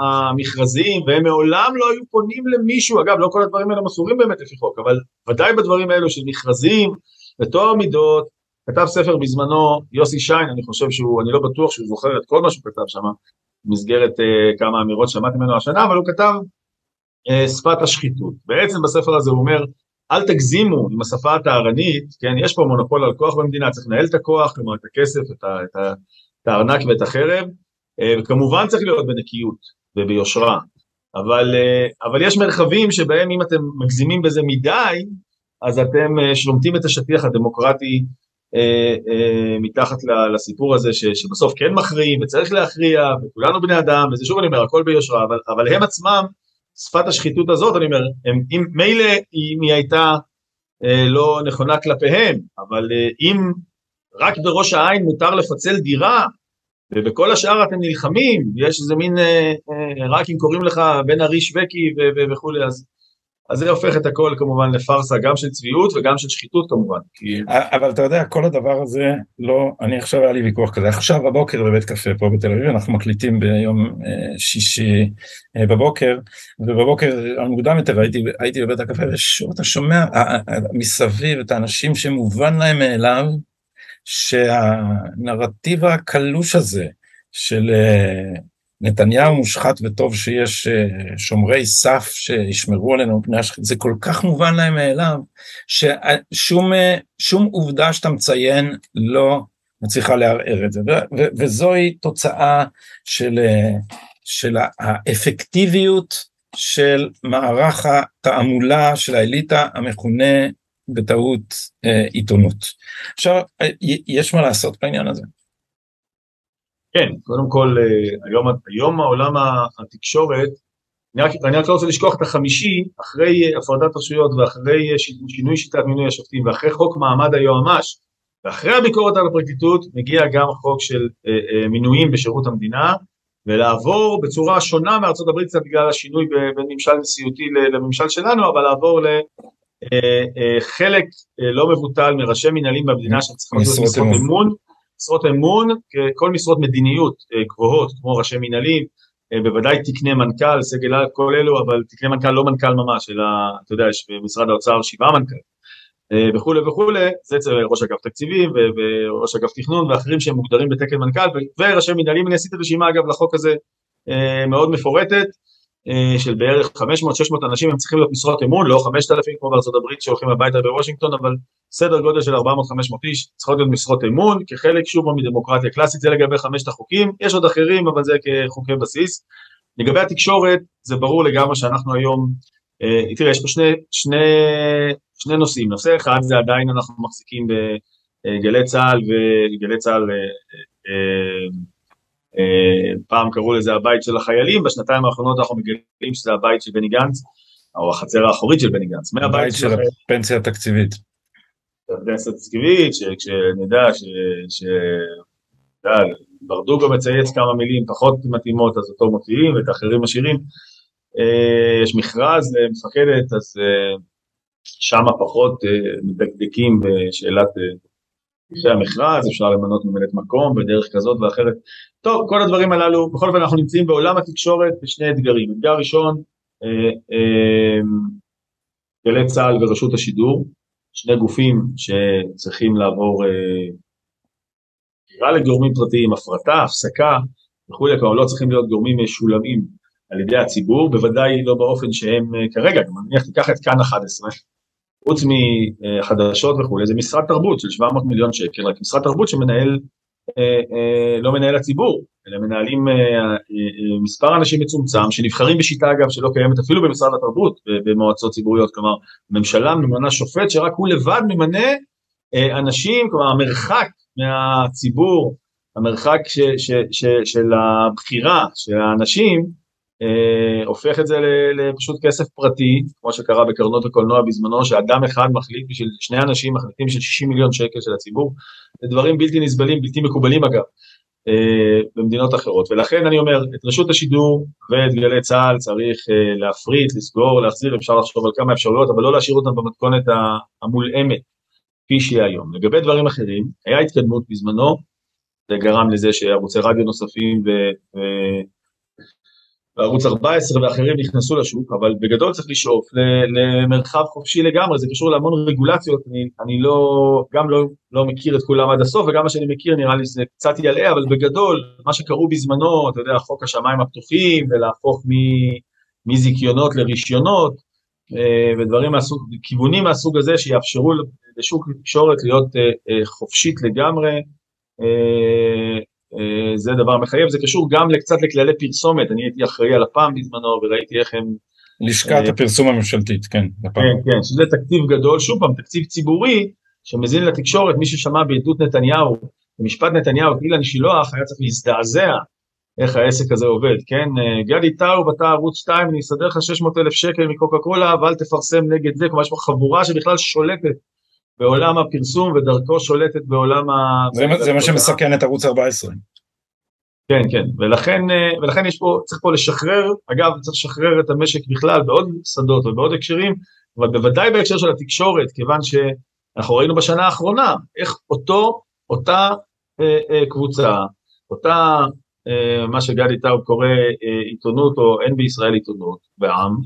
המכרזים, והם מעולם לא היו פונים למישהו, אגב, לא כל הדברים האלה מסורים באמת לפי חוק, אבל ודאי בדברים האלו של מכרזים וטוהר מידות, כתב ספר בזמנו יוסי שיין, אני חושב שהוא, אני לא בטוח שהוא זוכר את כל מה שהוא כתב שם, במסגרת uh, כמה אמירות שמעתי ממנו השנה, אבל הוא כתב uh, שפת השחיתות. בעצם בספר הזה הוא אומר, אל תגזימו עם השפה הטהרנית, כן, יש פה מונופול על כוח במדינה, צריך לנהל את הכוח, כלומר את הכסף, את, ה, את, ה, את הארנק ואת החרב, uh, וכמובן צריך להיות בנקיות וביושרה, אבל, uh, אבל יש מרחבים שבהם אם אתם מגזימים בזה מדי, אז אתם uh, שומטים את השטיח הדמוקרטי אה, אה, מתחת לסיפור הזה ש, שבסוף כן מכריעים וצריך להכריע וכולנו בני אדם וזה שוב אני אומר הכל ביושרה אבל, אבל הם עצמם שפת השחיתות הזאת אני אומר הם, אם מילא אם היא הייתה אה, לא נכונה כלפיהם אבל אה, אם רק בראש העין מותר לפצל דירה ובכל השאר אתם נלחמים יש איזה מין אה, אה, רק אם קוראים לך בן ארי שווקי וכולי אז אז זה הופך את הכל כמובן לפארסה גם של צביעות וגם של שחיתות כמובן. כי... אבל אתה יודע, כל הדבר הזה, לא, אני עכשיו היה לי ויכוח כזה, עכשיו בבוקר בבית קפה פה בתל אביב, אנחנו מקליטים ביום אה, שישי אה, בבוקר, ובבוקר המוקדם יותר הייתי, הייתי בבית הקפה, ושוב אתה שומע מסביב את האנשים שמובן להם מאליו, שהנרטיב הקלוש הזה של אה, נתניהו מושחת וטוב שיש אה, שומרי סף שישמרו עלינו מפני השחית, זה כל כך מובן להם מאליו, ששום אה, עובדה שאתה מציין לא מצליחה לערער את זה, וזוהי תוצאה של, אה, של האפקטיביות של מערך התעמולה של האליטה המכונה בטעות עיתונות. עכשיו, יש מה לעשות בעניין הזה. כן, קודם כל, אה, היום, היום העולם התקשורת, אני רק, אני רק לא רוצה לשכוח את החמישי, אחרי הפרדת רשויות ואחרי שינוי שיטת מינוי השופטים ואחרי חוק מעמד היועמ"ש, ואחרי הביקורת על הפרקליטות מגיע גם חוק של אה, אה, מינויים בשירות המדינה, ולעבור בצורה שונה מארצות הברית קצת בגלל השינוי בין ממשל נשיאותי לממשל שלנו, אבל לעבור לחלק אה, אה, לא מבוטל מראשי מנהלים במדינה שצריכים לעשות משרות אמון, משרות אמון, כל משרות מדיניות אה, גבוהות, כמו ראשי מנהלים, אה, בוודאי תקני מנכ"ל, סגל כל אלו, אבל תקני מנכ"ל לא מנכ"ל ממש, אלא אתה יודע, יש במשרד האוצר שבעה מנכ"ל אה, וכולי וכולי, זה אצל ראש אגף תקציבים וראש אגף תכנון ואחרים שהם מוגדרים בתקן מנכ"ל וראשי מנהלים, אני עשיתי רשימה אגב לחוק הזה מאוד מפורטת, של בערך 500-600 אנשים הם צריכים להיות משרות אמון, לא 5,000 כמו בארצות הברית שהולכים הביתה בוושינגטון, אבל סדר גודל של 400-500 איש צריכות להיות משרות אמון, כחלק שוב מדמוקרטיה קלאסית, זה לגבי חמשת החוקים, יש עוד אחרים אבל זה כחוקי בסיס. לגבי התקשורת, זה ברור לגמרי שאנחנו היום, אה, תראה יש פה שני, שני, שני נושאים, נושא אחד זה עדיין אנחנו מחזיקים בגלי צה"ל וגלי צה"ל אה, אה, אה, פעם קראו לזה הבית של החיילים, בשנתיים האחרונות אנחנו מגלים שזה הבית של בני גנץ, או החצר האחורית של בני גנץ. הבית של הפנסיה התקציבית. הפנסיה התקציבית, כשנדע ש... ברדוגו מצייץ כמה מילים פחות מתאימות, אז אותו מוציאים ואת האחרים משאירים. אה, יש מכרז למפקדת, אז אה, שמה פחות מדקדקים בשאלת אחרי המכרז, אפשר למנות ממלאת מקום בדרך כזאת ואחרת. טוב, כל הדברים הללו, בכל אופן אנחנו נמצאים בעולם התקשורת בשני אתגרים. אתגר ראשון, אה, אה, גלי צה"ל ורשות השידור, שני גופים שצריכים לעבור בחירה אה, לגורמים פרטיים, הפרטה, הפסקה וכולי, כלומר לא צריכים להיות גורמים משולמים על ידי הציבור, בוודאי לא באופן שהם כרגע, גם נניח תיקח את כאן 11, חוץ מחדשות וכולי, זה משרד תרבות של 700 מיליון שקל, רק משרד תרבות שמנהל, אה, אה, לא מנהל הציבור, אלא מנהלים אה, מספר אנשים מצומצם, שנבחרים בשיטה אגב שלא קיימת אפילו במשרד התרבות, במועצות ציבוריות, כלומר ממשלה ממנה שופט שרק הוא לבד ממנה אנשים, כלומר המרחק מהציבור, המרחק ש, ש, ש, של הבחירה של האנשים, אה, הופך את זה לפשוט כסף פרטי, כמו שקרה בקרנות הקולנוע בזמנו, שאדם אחד מחליט בשביל שני אנשים מחליטים של 60 מיליון שקל של הציבור, זה דברים בלתי נסבלים, בלתי מקובלים אגב. אה, במדינות אחרות. ולכן אני אומר, את רשות השידור ואת גלי צה"ל צריך אה, להפריט, לסגור, להחזיר, אפשר לחשוב על כמה אפשרויות, אבל לא להשאיר אותם במתכונת המולאמת כפי שהיא היום. לגבי דברים אחרים, היה התקדמות בזמנו, זה גרם לזה שערוצי רדיו נוספים ו... וערוץ 14 ואחרים נכנסו לשוק, אבל בגדול צריך לשאוף למרחב חופשי לגמרי, זה קשור להמון רגולציות, אני, אני לא, גם לא, לא מכיר את כולם עד הסוף, וגם מה שאני מכיר נראה לי שזה קצת ילאה, אבל בגדול, מה שקראו בזמנו, אתה יודע, חוק השמיים הפתוחים, ולהפוך מזיכיונות לרישיונות, אה, ודברים מהסוג, כיוונים מהסוג הזה שיאפשרו לשוק תקשורת להיות אה, אה, חופשית לגמרי, זה דבר מחייב, זה קשור גם קצת לכללי פרסומת, אני הייתי אחראי על הפעם בזמנו וראיתי איך הם... לשכת אה, הפרסום הממשלתית, כן. כן, כן, שזה תקציב גדול, שוב פעם, תקציב ציבורי שמזין לתקשורת, מי ששמע בעדות נתניהו, במשפט נתניהו, אילן שילוח, היה צריך להזדעזע איך העסק הזה עובד, כן? אה, גדי טאוב, אתה ערוץ 2, אני אסדר לך 600 אלף שקל מקוקה קולה, ואל תפרסם נגד זה, כלומר יש פה חבורה שבכלל שולטת בעולם הפרסום ודרכו שולטת בעולם ה... זה, זה מה שמסכן את ערוץ 14. כן, כן, ולכן, אה, ולכן יש פה, צריך פה לשחרר, אגב, צריך לשחרר את המשק בכלל בעוד שדות ובעוד הקשרים, אבל בוודאי בהקשר של התקשורת, כיוון שאנחנו ראינו בשנה האחרונה איך אותו, אותה אה, אה, קבוצה, אותה, אה, מה שגדי טאוב קורא אה, עיתונות, או אין בישראל עיתונות בעם,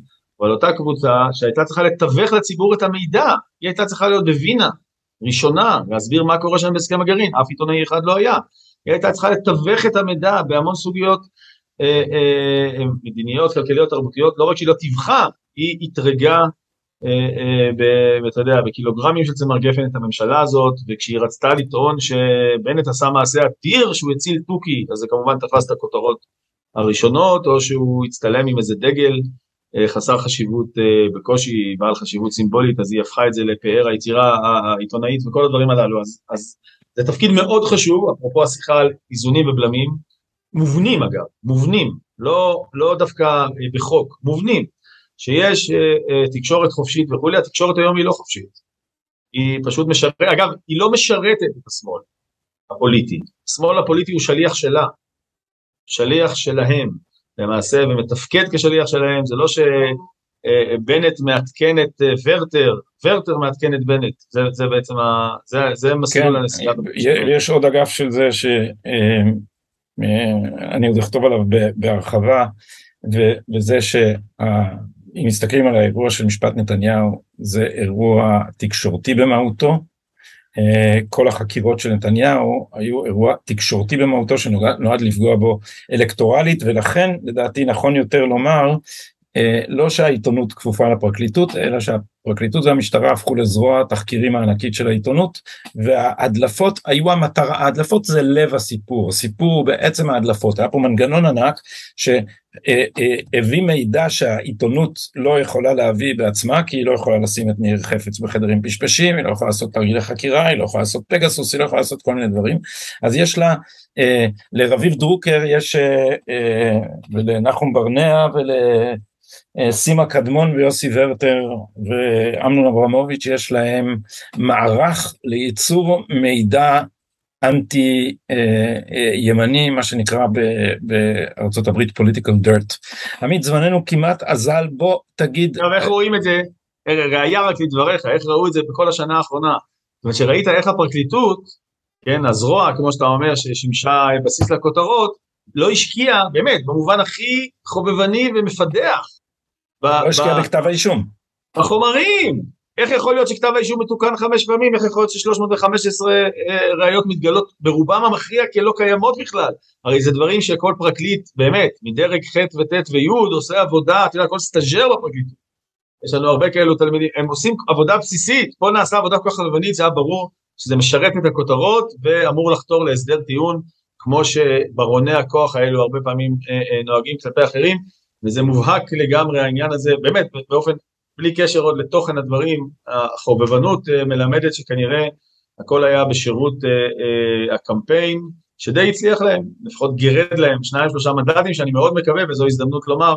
אבל אותה קבוצה שהייתה צריכה לתווך לציבור את המידע, היא הייתה צריכה להיות בווינה, ראשונה, להסביר מה קורה שם בהסכם הגרעין, אף עיתונאי אחד לא היה. היא הייתה צריכה לתווך את המידע בהמון סוגיות אה, אה, מדיניות, כלכליות, תרבותיות, לא רק שהיא לא טיווחה, היא אתרגה, אה, אתה יודע, בקילוגרמים של צמר גפן את הממשלה הזאת, וכשהיא רצתה לטעון שבנט עשה מעשה אדיר שהוא הציל תוכי, אז זה כמובן תפס את הכותרות הראשונות, או שהוא הצטלם עם איזה דגל חסר חשיבות בקושי, בעל חשיבות סימבולית, אז היא הפכה את זה לפאר היצירה העיתונאית וכל הדברים הללו, אז, אז זה תפקיד מאוד חשוב, אפרופו השיחה על איזונים ובלמים, מובנים אגב, מובנים, לא, לא דווקא בחוק, מובנים, שיש אה, אה, תקשורת חופשית וכולי, התקשורת היום היא לא חופשית, היא פשוט משרתת, אגב, היא לא משרתת את השמאל הפוליטי, השמאל הפוליטי הוא שליח שלה, שליח שלהם, למעשה, ומתפקד כשליח שלהם, זה לא ש... אה, מעדכן את אה, ורטר, ורטר מעדכן את בנט, זה, זה בעצם, ה, זה, זה מסלול כן, הנסיעה. יש עוד אגף של זה שאני אה, עוד אכתוב עליו בהרחבה, וזה שאם מסתכלים על האירוע של משפט נתניהו, זה אירוע תקשורתי במהותו, כל החקירות של נתניהו היו אירוע תקשורתי במהותו שנועד לפגוע בו אלקטורלית ולכן לדעתי נכון יותר לומר אה, לא שהעיתונות כפופה לפרקליטות, אלא שהפרקליטות והמשטרה הפכו לזרוע התחקירים הענקית של העיתונות, וההדלפות היו המטרה, ההדלפות זה לב הסיפור, הסיפור בעצם ההדלפות, היה פה מנגנון ענק שהביא מידע שהעיתונות לא יכולה להביא בעצמה, כי היא לא יכולה לשים את ניר חפץ בחדרים פשפשים, היא לא יכולה לעשות תרגילי חקירה, היא לא יכולה לעשות פגסוס, היא לא יכולה לעשות כל מיני דברים, אז יש לה, אה, לרביב דרוקר יש, אה, ולנחום ברנע ול... אה, סימה קדמון ויוסי ורטר ואמנון אברמוביץ' יש להם מערך לייצור מידע אנטי אה, אה, ימני מה שנקרא בארצות הברית פוליטיקל דירט. עמית זמננו כמעט אזל בוא תגיד. עכשיו איך רואים את זה, ראייה רק לדבריך, איך ראו את זה בכל השנה האחרונה. זאת אומרת שראית איך הפרקליטות, כן, הזרוע כמו שאתה אומר ששימשה בסיס לכותרות, לא השקיעה באמת במובן הכי חובבני ומפדח לא השקיע בכתב האישום. בחומרים. איך יכול להיות שכתב האישום מתוקן חמש פעמים, איך יכול להיות ש-315 אה, ראיות מתגלות ברובם המכריע כלא קיימות בכלל? הרי זה דברים שכל פרקליט, באמת, מדרג ח' וט' וי' עושה עבודה, אתה יודע, כל סטאג'ר בפרקליטות. יש לנו הרבה כאלו תלמידים, הם עושים עבודה בסיסית, פה נעשה עבודה כל כך חלמנית, זה היה ברור שזה משרת את הכותרות ואמור לחתור להסדר טיעון, כמו שברוני הכוח האלו הרבה פעמים אה, אה, נוהגים כלפי אחרים. וזה מובהק לגמרי העניין הזה, באמת באופן, בלי קשר עוד לתוכן הדברים, החובבנות אה, מלמדת שכנראה הכל היה בשירות אה, אה, הקמפיין, שדי הצליח להם, לפחות גירד להם שניים שלושה מנדטים שאני מאוד מקווה, וזו הזדמנות לומר,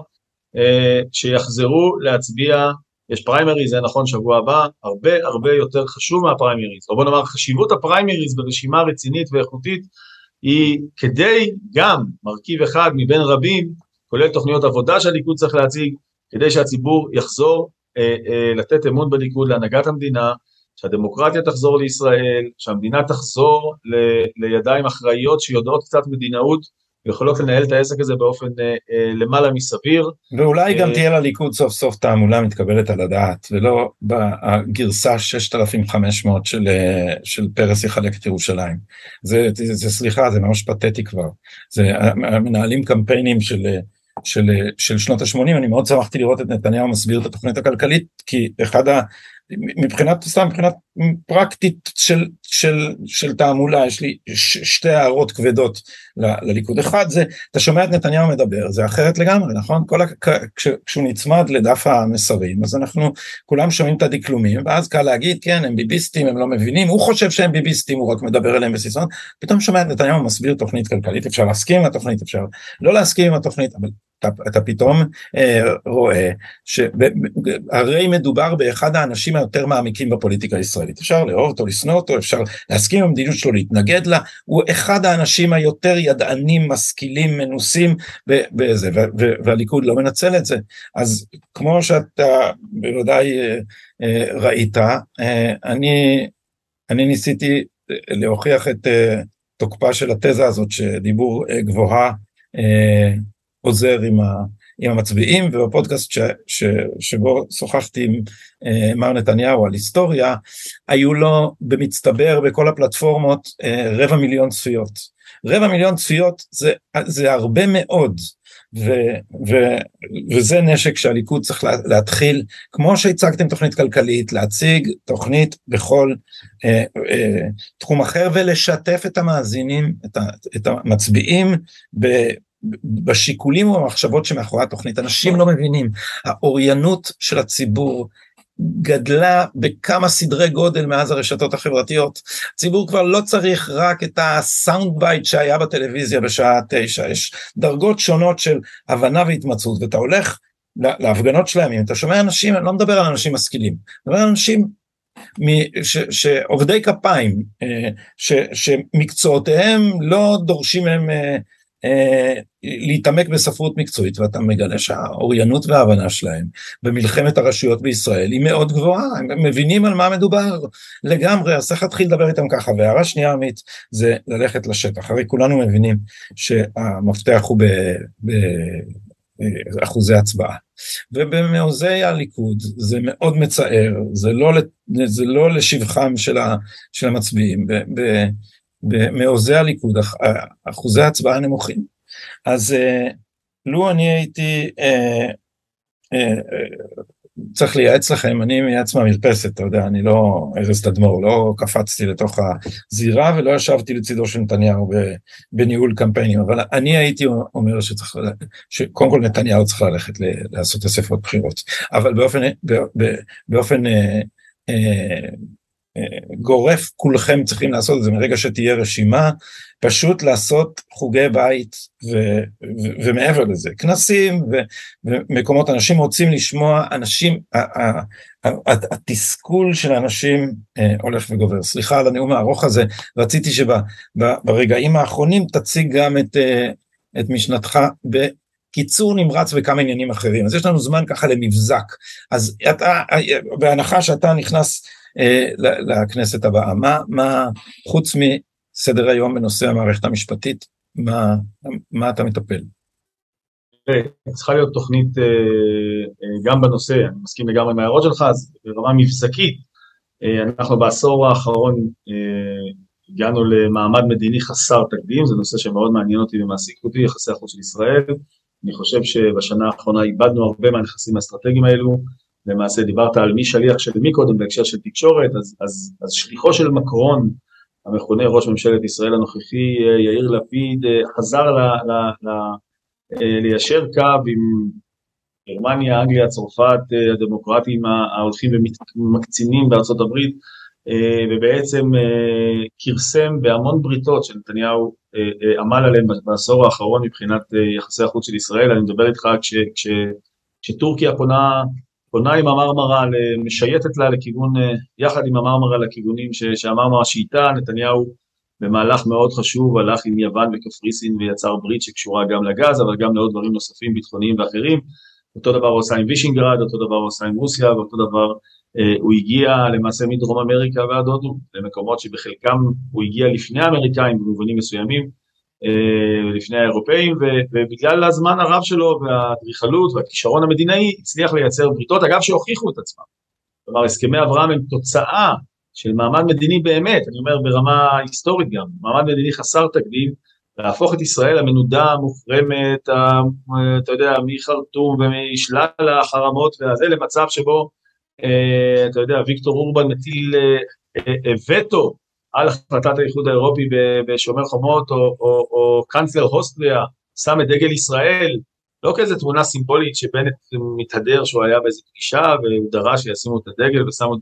שיחזרו להצביע, יש פריימריז, זה נכון שבוע הבא, הרבה הרבה יותר חשוב מהפריימריז, או בוא נאמר חשיבות הפריימריז ברשימה רצינית ואיכותית היא כדי גם מרכיב אחד מבין רבים, כולל תוכניות עבודה שהליכוד צריך להציג, כדי שהציבור יחזור לתת אמון בליכוד להנהגת המדינה, שהדמוקרטיה תחזור לישראל, שהמדינה תחזור ל, לידיים אחראיות שיודעות קצת מדינאות ויכולות לנהל את העסק הזה באופן אה, אה, למעלה מסביר. ואולי גם אה, תהיה לליכוד סוף סוף תעמולה מתקבלת על הדעת, ולא בגרסה 6500 של, אה, של פרס יחלק את ירושלים. זה, זה, זה סליחה, זה ממש פתטי כבר. זה מנהלים קמפיינים של... של, של שנות ה-80, אני מאוד שמחתי לראות את נתניהו מסביר את התוכנית הכלכלית, כי אחד ה... מבחינת, סתם מבחינת פרקטית של, של, של תעמולה, יש לי ש, שתי הערות כבדות ל, לליכוד. אחד זה, אתה שומע את נתניהו מדבר, זה אחרת לגמרי, נכון? כל, כש, כשהוא נצמד לדף המסרים, אז אנחנו כולם שומעים את הדקלומים, ואז קל להגיד, כן, הם ביביסטים, הם לא מבינים, הוא חושב שהם ביביסטים, הוא רק מדבר אליהם בסיסון, פתאום שומע את נתניהו מסביר תוכנית כלכלית, אפשר להסכים עם התוכנית, אפשר לא להסכים עם התוכנית, אבל אתה, אתה פתאום אה, רואה שהרי מדובר באחד האנשים היותר מעמיקים בפוליטיקה הישראלית. אפשר לאהוב אותו, לשנוא אותו, אפשר להסכים עם המדיניות שלו, להתנגד לה, הוא אחד האנשים היותר ידענים, משכילים, מנוסים בזה, והליכוד לא מנצל את זה. אז כמו שאתה בוודאי אה, אה, ראית, אה, אני, אני ניסיתי להוכיח את תוקפה של התזה הזאת שדיבור גבוהה עוזר עם, ה, עם המצביעים, ובפודקאסט ש, ש, שבו שוחחתי עם אה, מר נתניהו על היסטוריה, היו לו במצטבר בכל הפלטפורמות אה, רבע מיליון צפיות. רבע מיליון צפיות זה, זה הרבה מאוד. ו, ו, וזה נשק שהליכוד צריך לה, להתחיל, כמו שהצגתם תוכנית כלכלית, להציג תוכנית בכל אה, אה, תחום אחר ולשתף את המאזינים, את, ה, את המצביעים ב, בשיקולים ובמחשבות שמאחורי התוכנית. אנשים לא מבינים, האוריינות של הציבור גדלה בכמה סדרי גודל מאז הרשתות החברתיות. הציבור כבר לא צריך רק את ה sound bite שהיה בטלוויזיה בשעה תשע, יש דרגות שונות של הבנה והתמצאות, ואתה הולך להפגנות של הימים, אתה שומע אנשים, אני לא מדבר על אנשים משכילים, אני מדבר על אנשים שעובדי כפיים, אה, שמקצועותיהם לא דורשים מהם אה, להתעמק בספרות מקצועית ואתה מגלה שהאוריינות וההבנה שלהם במלחמת הרשויות בישראל היא מאוד גבוהה, הם מבינים על מה מדובר לגמרי, אז צריך להתחיל לדבר איתם ככה. והערה שנייה עמית זה ללכת לשטח, הרי כולנו מבינים שהמפתח הוא באחוזי הצבעה. ובמעוזי הליכוד זה מאוד מצער, זה לא, זה לא לשבחם של, ה, של המצביעים. במעוזי הליכוד אחוזי הצבעה נמוכים. אז אה, לו אני הייתי אה, אה, צריך לייעץ לכם, אני מייעץ מהמרפסת, אתה יודע, אני לא ארז תדמור, לא קפצתי לתוך הזירה ולא ישבתי לצידו של נתניהו בניהול קמפיינים, אבל אני הייתי אומר שצריך, שקודם כל נתניהו צריך ללכת לעשות אספות בחירות, אבל באופן, באופן גורף כולכם צריכים לעשות את זה מרגע שתהיה רשימה, פשוט לעשות חוגי בית ו, ו, ומעבר לזה, כנסים ו, ומקומות, אנשים רוצים לשמוע, אנשים, התסכול של האנשים אה, הולך וגובר. סליחה על הנאום הארוך הזה, רציתי שברגעים האחרונים תציג גם את, אה, את משנתך קיצור נמרץ וכמה עניינים אחרים. אז יש לנו זמן ככה למבזק. אז אתה, בהנחה שאתה נכנס אה, לכנסת הבאה. מה, מה, חוץ מסדר היום בנושא המערכת המשפטית, מה, מה אתה מטפל? צריכה להיות תוכנית אה, אה, גם בנושא, אני מסכים לגמרי עם ההערות שלך, אז ברמה מבזקית, אנחנו בעשור האחרון הגענו למעמד מדיני חסר תקדים, זה נושא שמאוד מעניין אותי ומעסיק אותי, יחסי החוץ של ישראל. אני חושב שבשנה האחרונה איבדנו הרבה מהנכסים האסטרטגיים האלו, למעשה דיברת על מי שליח של מי קודם בהקשר של תקשורת, אז, אז, אז שליחו של מקרון, המכונה ראש ממשלת ישראל הנוכחי, יאיר לפיד, חזר ל, ל, ל, אה, ליישר קו עם גרמניה, אנגליה, צרפת, הדמוקרטים ההולכים ומקצינים בארצות הברית, אה, ובעצם אה, כרסם בהמון בריתות שנתניהו עמל עליהן בעשור האחרון מבחינת יחסי החוץ של ישראל, אני מדבר איתך כש, כש, כשטורקיה פונה פונה עם המרמרה, משייטת לה לכיוון, אה, יחד עם המרמרה לכיוונים שהמרמרה שאיתה, נתניהו במהלך מאוד חשוב, הלך עם יוון וקפריסין ויצר ברית שקשורה גם לגז, אבל גם לעוד דברים נוספים ביטחוניים ואחרים. אותו דבר הוא עושה עם וישינגרד, אותו דבר הוא עושה עם רוסיה, ואותו דבר אה, הוא הגיע למעשה מדרום אמריקה ועד הודו, למקומות שבחלקם הוא הגיע לפני האמריקאים במובנים מסוימים, אה, לפני האירופאים, ובגלל הזמן הרב שלו והאדריכלות והכישרון המדינאי הצליח לייצר בריתות, אגב שהוכיחו את עצמם. כלומר הסכמי אברהם הם תוצאה של מעמד מדיני באמת, אני אומר ברמה היסטורית גם, מעמד מדיני חסר תקדים, להפוך את ישראל המנודה, המוחרמת, אתה יודע, מחרטום ומשלל החרמות והזה, למצב שבו, אה, אתה יודע, ויקטור אורבן מטיל אה, אה, וטו על החלטת האיחוד האירופי בשומר חומות, או, או, או קאנצלר הוסטריה שם את דגל ישראל, לא כאיזה תמונה סימבולית שבנט מתהדר שהוא היה באיזה פגישה והוא דרש שישימו את הדגל ושמו,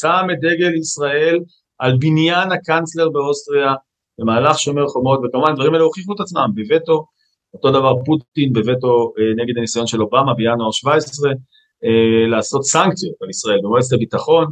שם את דגל ישראל על בניין הקאנצלר באוסטריה במהלך שומר חומות, וכמובן הדברים האלה הוכיחו את עצמם בווטו, אותו דבר פוטין בווטו אה, נגד הניסיון של אובמה בינואר 17, אה, לעשות סנקציות על ישראל במועצת הביטחון,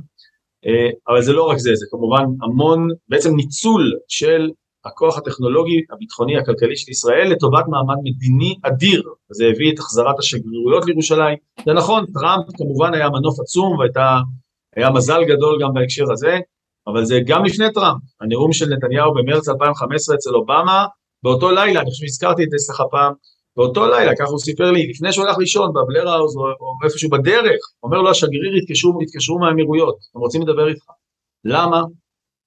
אה, אבל זה לא רק זה, זה כמובן המון, בעצם ניצול של הכוח הטכנולוגי, הביטחוני, הכלכלי של ישראל לטובת מעמד מדיני אדיר, וזה הביא את החזרת השגרירויות לירושלים. זה נכון, טראמפ כמובן היה מנוף עצום והיה מזל גדול גם בהקשר הזה, אבל זה גם לפני טראמפ, הנאום של נתניהו במרץ 2015 אצל אובמה, באותו לילה, אני חושב שהזכרתי את זה אצלך פעם, באותו לילה, ככה הוא סיפר לי, לפני שהוא הלך לישון בבלר האוז או, או איפשהו בדרך, אומר לו השגריר התקשרו, התקשרו מהאמירויות, הם רוצים לדבר איתך. למה?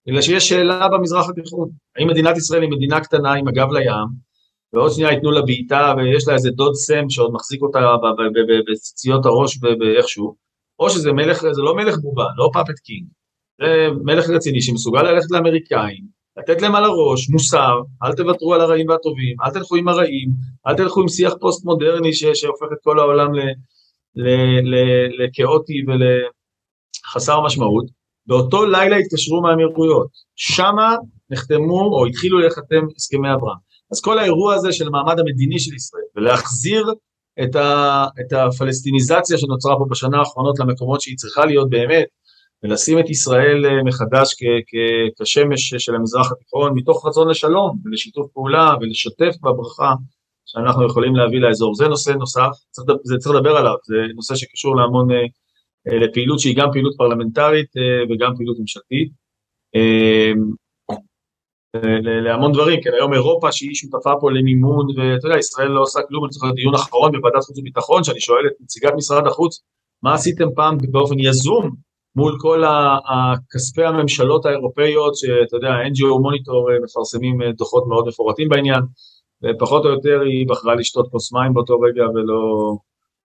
בגלל שיש שאלה במזרח התיכון, האם מדינת ישראל היא מדינה קטנה עם הגב לים, ועוד שנייה ייתנו לה בעיטה ויש לה איזה דוד סם שעוד מחזיק אותה בציציות הראש ואיכשהו, או שזה מלך, זה לא מלך בובה, לא puppet king, זה מלך רציני שמסוגל ללכת לאמריקאים, לתת להם על הראש מוסר, אל תוותרו על הרעים והטובים, אל תלכו עם הרעים, אל תלכו עם שיח פוסט מודרני ש, שהופך את כל העולם לכאוטי ולחסר משמעות. באותו לילה התקשרו מהאמירויות, שמה נחתמו או התחילו להיחתם הסכמי אברהם. אז כל האירוע הזה של המעמד המדיני של ישראל, ולהחזיר את, ה, את הפלסטיניזציה שנוצרה פה בשנה האחרונות למקומות שהיא צריכה להיות באמת, ולשים את ישראל אה, מחדש כשמש של המזרח התיכון, מתוך רצון לשלום ולשיתוף פעולה ולשתף בברכה שאנחנו יכולים להביא לאזור. זה נושא נוסף, צריך, זה צריך לדבר עליו, זה נושא שקשור להמון, אה, אה, לפעילות שהיא גם פעילות פרלמנטרית וגם פעילות ממשלתית. להמון דברים, כן, היום אירופה שהיא שותפה פה למימון, ואתה יודע, ישראל לא עושה כלום, אני זוכר דיון אחרון בוועדת חוץ וביטחון, שאני שואל את נציגת משרד החוץ, מה עשיתם פעם באופן יזום מול כל הכספי הממשלות האירופאיות, שאתה יודע, NGO מוניטור אה, מפרסמים אה, דוחות מאוד מפורטים בעניין, ופחות או יותר היא בחרה לשתות כוס מים באותו רגע ולא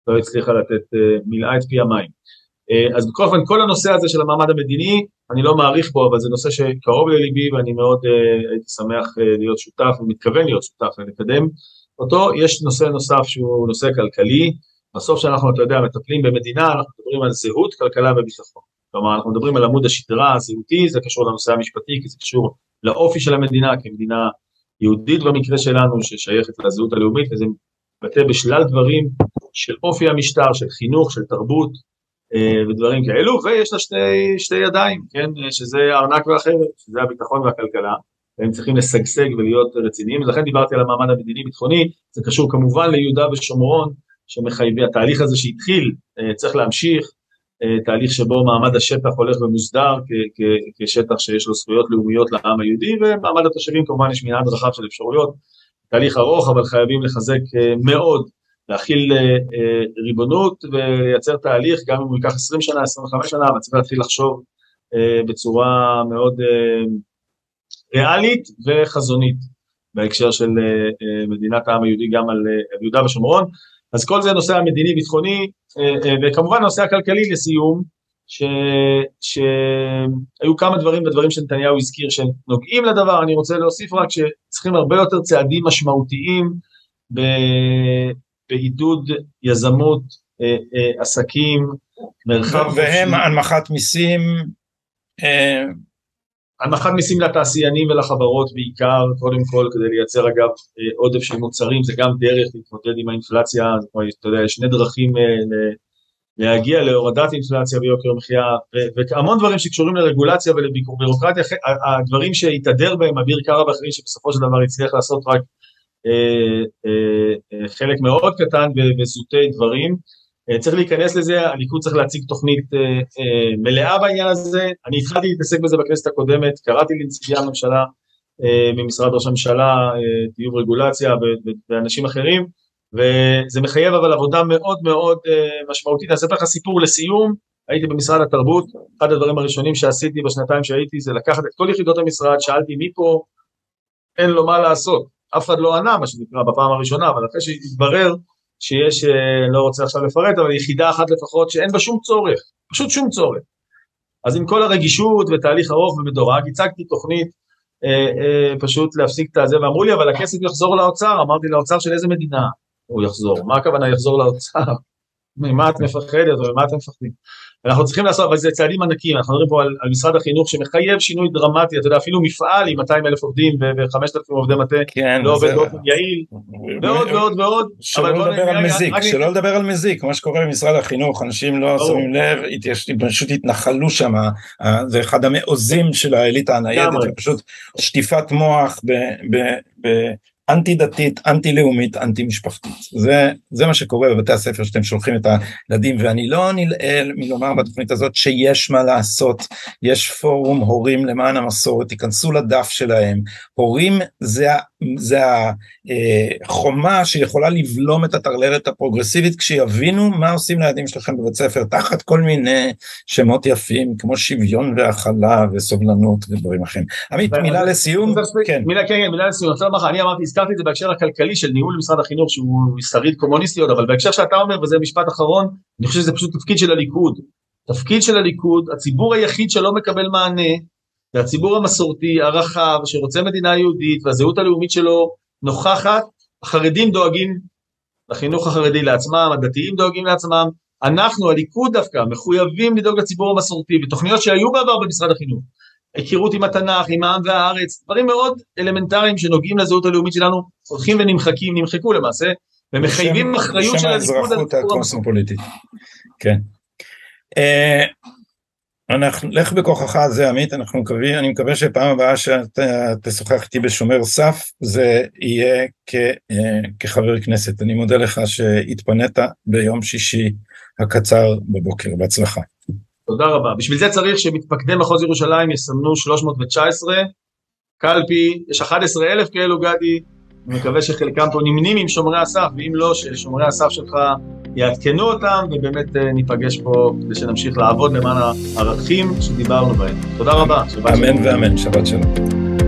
לא הצליחה לתת, אה, מילאה את פי המים. אז בכל אופן, כל הנושא הזה של המעמד המדיני, אני לא מעריך בו, אבל זה נושא שקרוב לליבי ואני מאוד הייתי שמח להיות שותף ומתכוון להיות שותף ולקדם אותו. יש נושא נוסף שהוא נושא כלכלי, בסוף שאנחנו, אתה יודע, מטפלים במדינה, אנחנו מדברים על זהות, כלכלה וביטחון. כלומר, אנחנו מדברים על עמוד השדרה הזהותי, זה קשור לנושא המשפטי, כי זה קשור לאופי של המדינה כמדינה יהודית במקרה שלנו, ששייכת לזהות הלאומית, וזה מתבטא בשלל דברים של אופי המשטר, של חינוך, של תרבות אה, ודברים כאלו, ויש לה שתי, שתי ידיים, כן, שזה הארנק והחרב, שזה הביטחון והכלכלה, והם צריכים לשגשג ולהיות רציניים, ולכן דיברתי על המעמד המדיני-ביטחוני, זה קשור כמובן ליהודה ושומרון, שמחייבים, התהליך הזה שהתחיל אה, צריך להמשיך, תהליך שבו מעמד השטח הולך ומוסדר כשטח שיש לו זכויות לאומיות לעם היהודי, ומעמד התושבים כמובן יש מנעד רחב של אפשרויות, תהליך ארוך אבל חייבים לחזק אה, מאוד, להכיל ריבונות ולייצר תהליך, גם אם הוא ייקח 20 שנה, 25 שנה, אבל צריך להתחיל לחשוב בצורה מאוד ריאלית וחזונית בהקשר של מדינת העם היהודי גם על יהודה ושומרון. אז כל זה נושא המדיני-ביטחוני, אה, אה, וכמובן נושא הכלכלי לסיום, ש... שהיו כמה דברים בדברים שנתניהו הזכיר שנוגעים לדבר, אני רוצה להוסיף רק שצריכים הרבה יותר צעדים משמעותיים ב... בעידוד יזמות, אה, עסקים, מרחב... והם הנמכת מיסים, הנמכת מיסים לתעשיינים ולחברות בעיקר, קודם כל כדי לייצר אגב עודף של מוצרים, זה גם דרך להתמודד עם האינפלציה, אתה יודע, יש שני דרכים להגיע להורדת אינפלציה ויוקר מחיה, והמון דברים שקשורים לרגולציה ולבירוקרטיה, הדברים שהתהדר בהם אביר קארה ואחרים שבסופו של דבר הצליח לעשות רק אה, אה, אה, חלק מאוד קטן וזוטי דברים. צריך להיכנס לזה, הליכוד צריך להציג תוכנית מלאה בעניין הזה, אני התחלתי להתעסק בזה בכנסת הקודמת, קראתי לנציגי הממשלה ממשרד ראש הממשלה, טיוב רגולציה ואנשים אחרים, וזה מחייב אבל עבודה מאוד מאוד משמעותית. אני אספר לך סיפור לסיום, הייתי במשרד התרבות, אחד הדברים הראשונים שעשיתי בשנתיים שהייתי זה לקחת את כל יחידות המשרד, שאלתי מי פה אין לו מה לעשות, אף אחד לא ענה, מה שנקרא, בפעם הראשונה, אבל אחרי שהתברר שיש, אני לא רוצה עכשיו לפרט, אבל יחידה אחת לפחות שאין בה שום צורך, פשוט שום צורך. אז עם כל הרגישות ותהליך ארוך ומדורג, הצגתי תוכנית אה, אה, פשוט להפסיק את הזה, ואמרו לי, אבל הכסף יחזור לאוצר, אמרתי לאוצר של איזה מדינה הוא יחזור, מה הכוונה יחזור לאוצר? ממה את מפחדת או ממה אתם מפחדים? אנחנו צריכים לעשות, אבל זה צעדים ענקיים, אנחנו מדברים פה על, על משרד החינוך שמחייב שינוי דרמטי, אתה יודע, אפילו מפעל עם 200 אלף עובדים ו-5,000 עובדי מטה, כן, לא עובד באופן יעיל, ועוד ועוד ועוד. שלא לדבר על מזיק, שלא לדבר על מזיק, מה שקורה במשרד החינוך, אנשים לא שמים לב, פשוט התנחלו שם, זה אחד המעוזים של האליטה הניידת, פשוט שטיפת מוח אנטי דתית, אנטי לאומית, אנטי משפחתית. זה, זה מה שקורה בבתי הספר שאתם שולחים את הילדים, ואני לא נלעל מלומר בתוכנית הזאת שיש מה לעשות, יש פורום הורים למען המסורת, תיכנסו לדף שלהם, הורים זה, זה החומה שיכולה לבלום את הטרללת הפרוגרסיבית כשיבינו מה עושים לילדים שלכם בבית ספר, תחת כל מיני שמות יפים כמו שוויון והכלה וסובלנות ודברים אחרים. עמית, מילה לסיום? כן. מילה, כן, כן, מילה לסיום. אני אמרתי, הזכרתי את זה בהקשר הכלכלי של ניהול משרד החינוך שהוא שריד קומוניסטי עוד, אבל בהקשר שאתה אומר, וזה משפט אחרון, אני חושב שזה פשוט תפקיד של הליכוד. תפקיד של הליכוד, הציבור היחיד שלא מקבל מענה, זה הציבור המסורתי, הרחב, שרוצה מדינה יהודית והזהות הלאומית שלו נוכחת, החרדים דואגים לחינוך החרדי לעצמם, הדתיים דואגים לעצמם, אנחנו, הליכוד דווקא, מחויבים לדאוג לציבור המסורתי בתוכניות שהיו בעבר במשרד החינוך. היכרות עם התנ"ך, עם העם והארץ, דברים מאוד אלמנטריים שנוגעים לזהות הלאומית שלנו, הולכים ונמחקים, נמחקו למעשה, ומחייבים אחריות של הליכוד על הציבור הקוסמופוליטית. כן. אה, אנחנו, לך בכוחך זה עמית, אנחנו מקווים, אני מקווה שפעם הבאה שאתה תשוחח איתי בשומר סף, זה יהיה כ, אה, כחבר כנסת. אני מודה לך שהתפנית ביום שישי הקצר בבוקר, בהצלחה. תודה רבה. בשביל זה צריך שמתפקדי מחוז ירושלים יסמנו 319, קלפי, יש 11 אלף כאלו גדי, אני מקווה שחלקם פה נמנים עם שומרי הסף, ואם לא, ששומרי הסף שלך יעדכנו אותם, ובאמת אה, ניפגש פה כדי שנמשיך לעבוד למען הערכים שדיברנו בהם. תודה רבה. אמן ואמן, שבת שלום.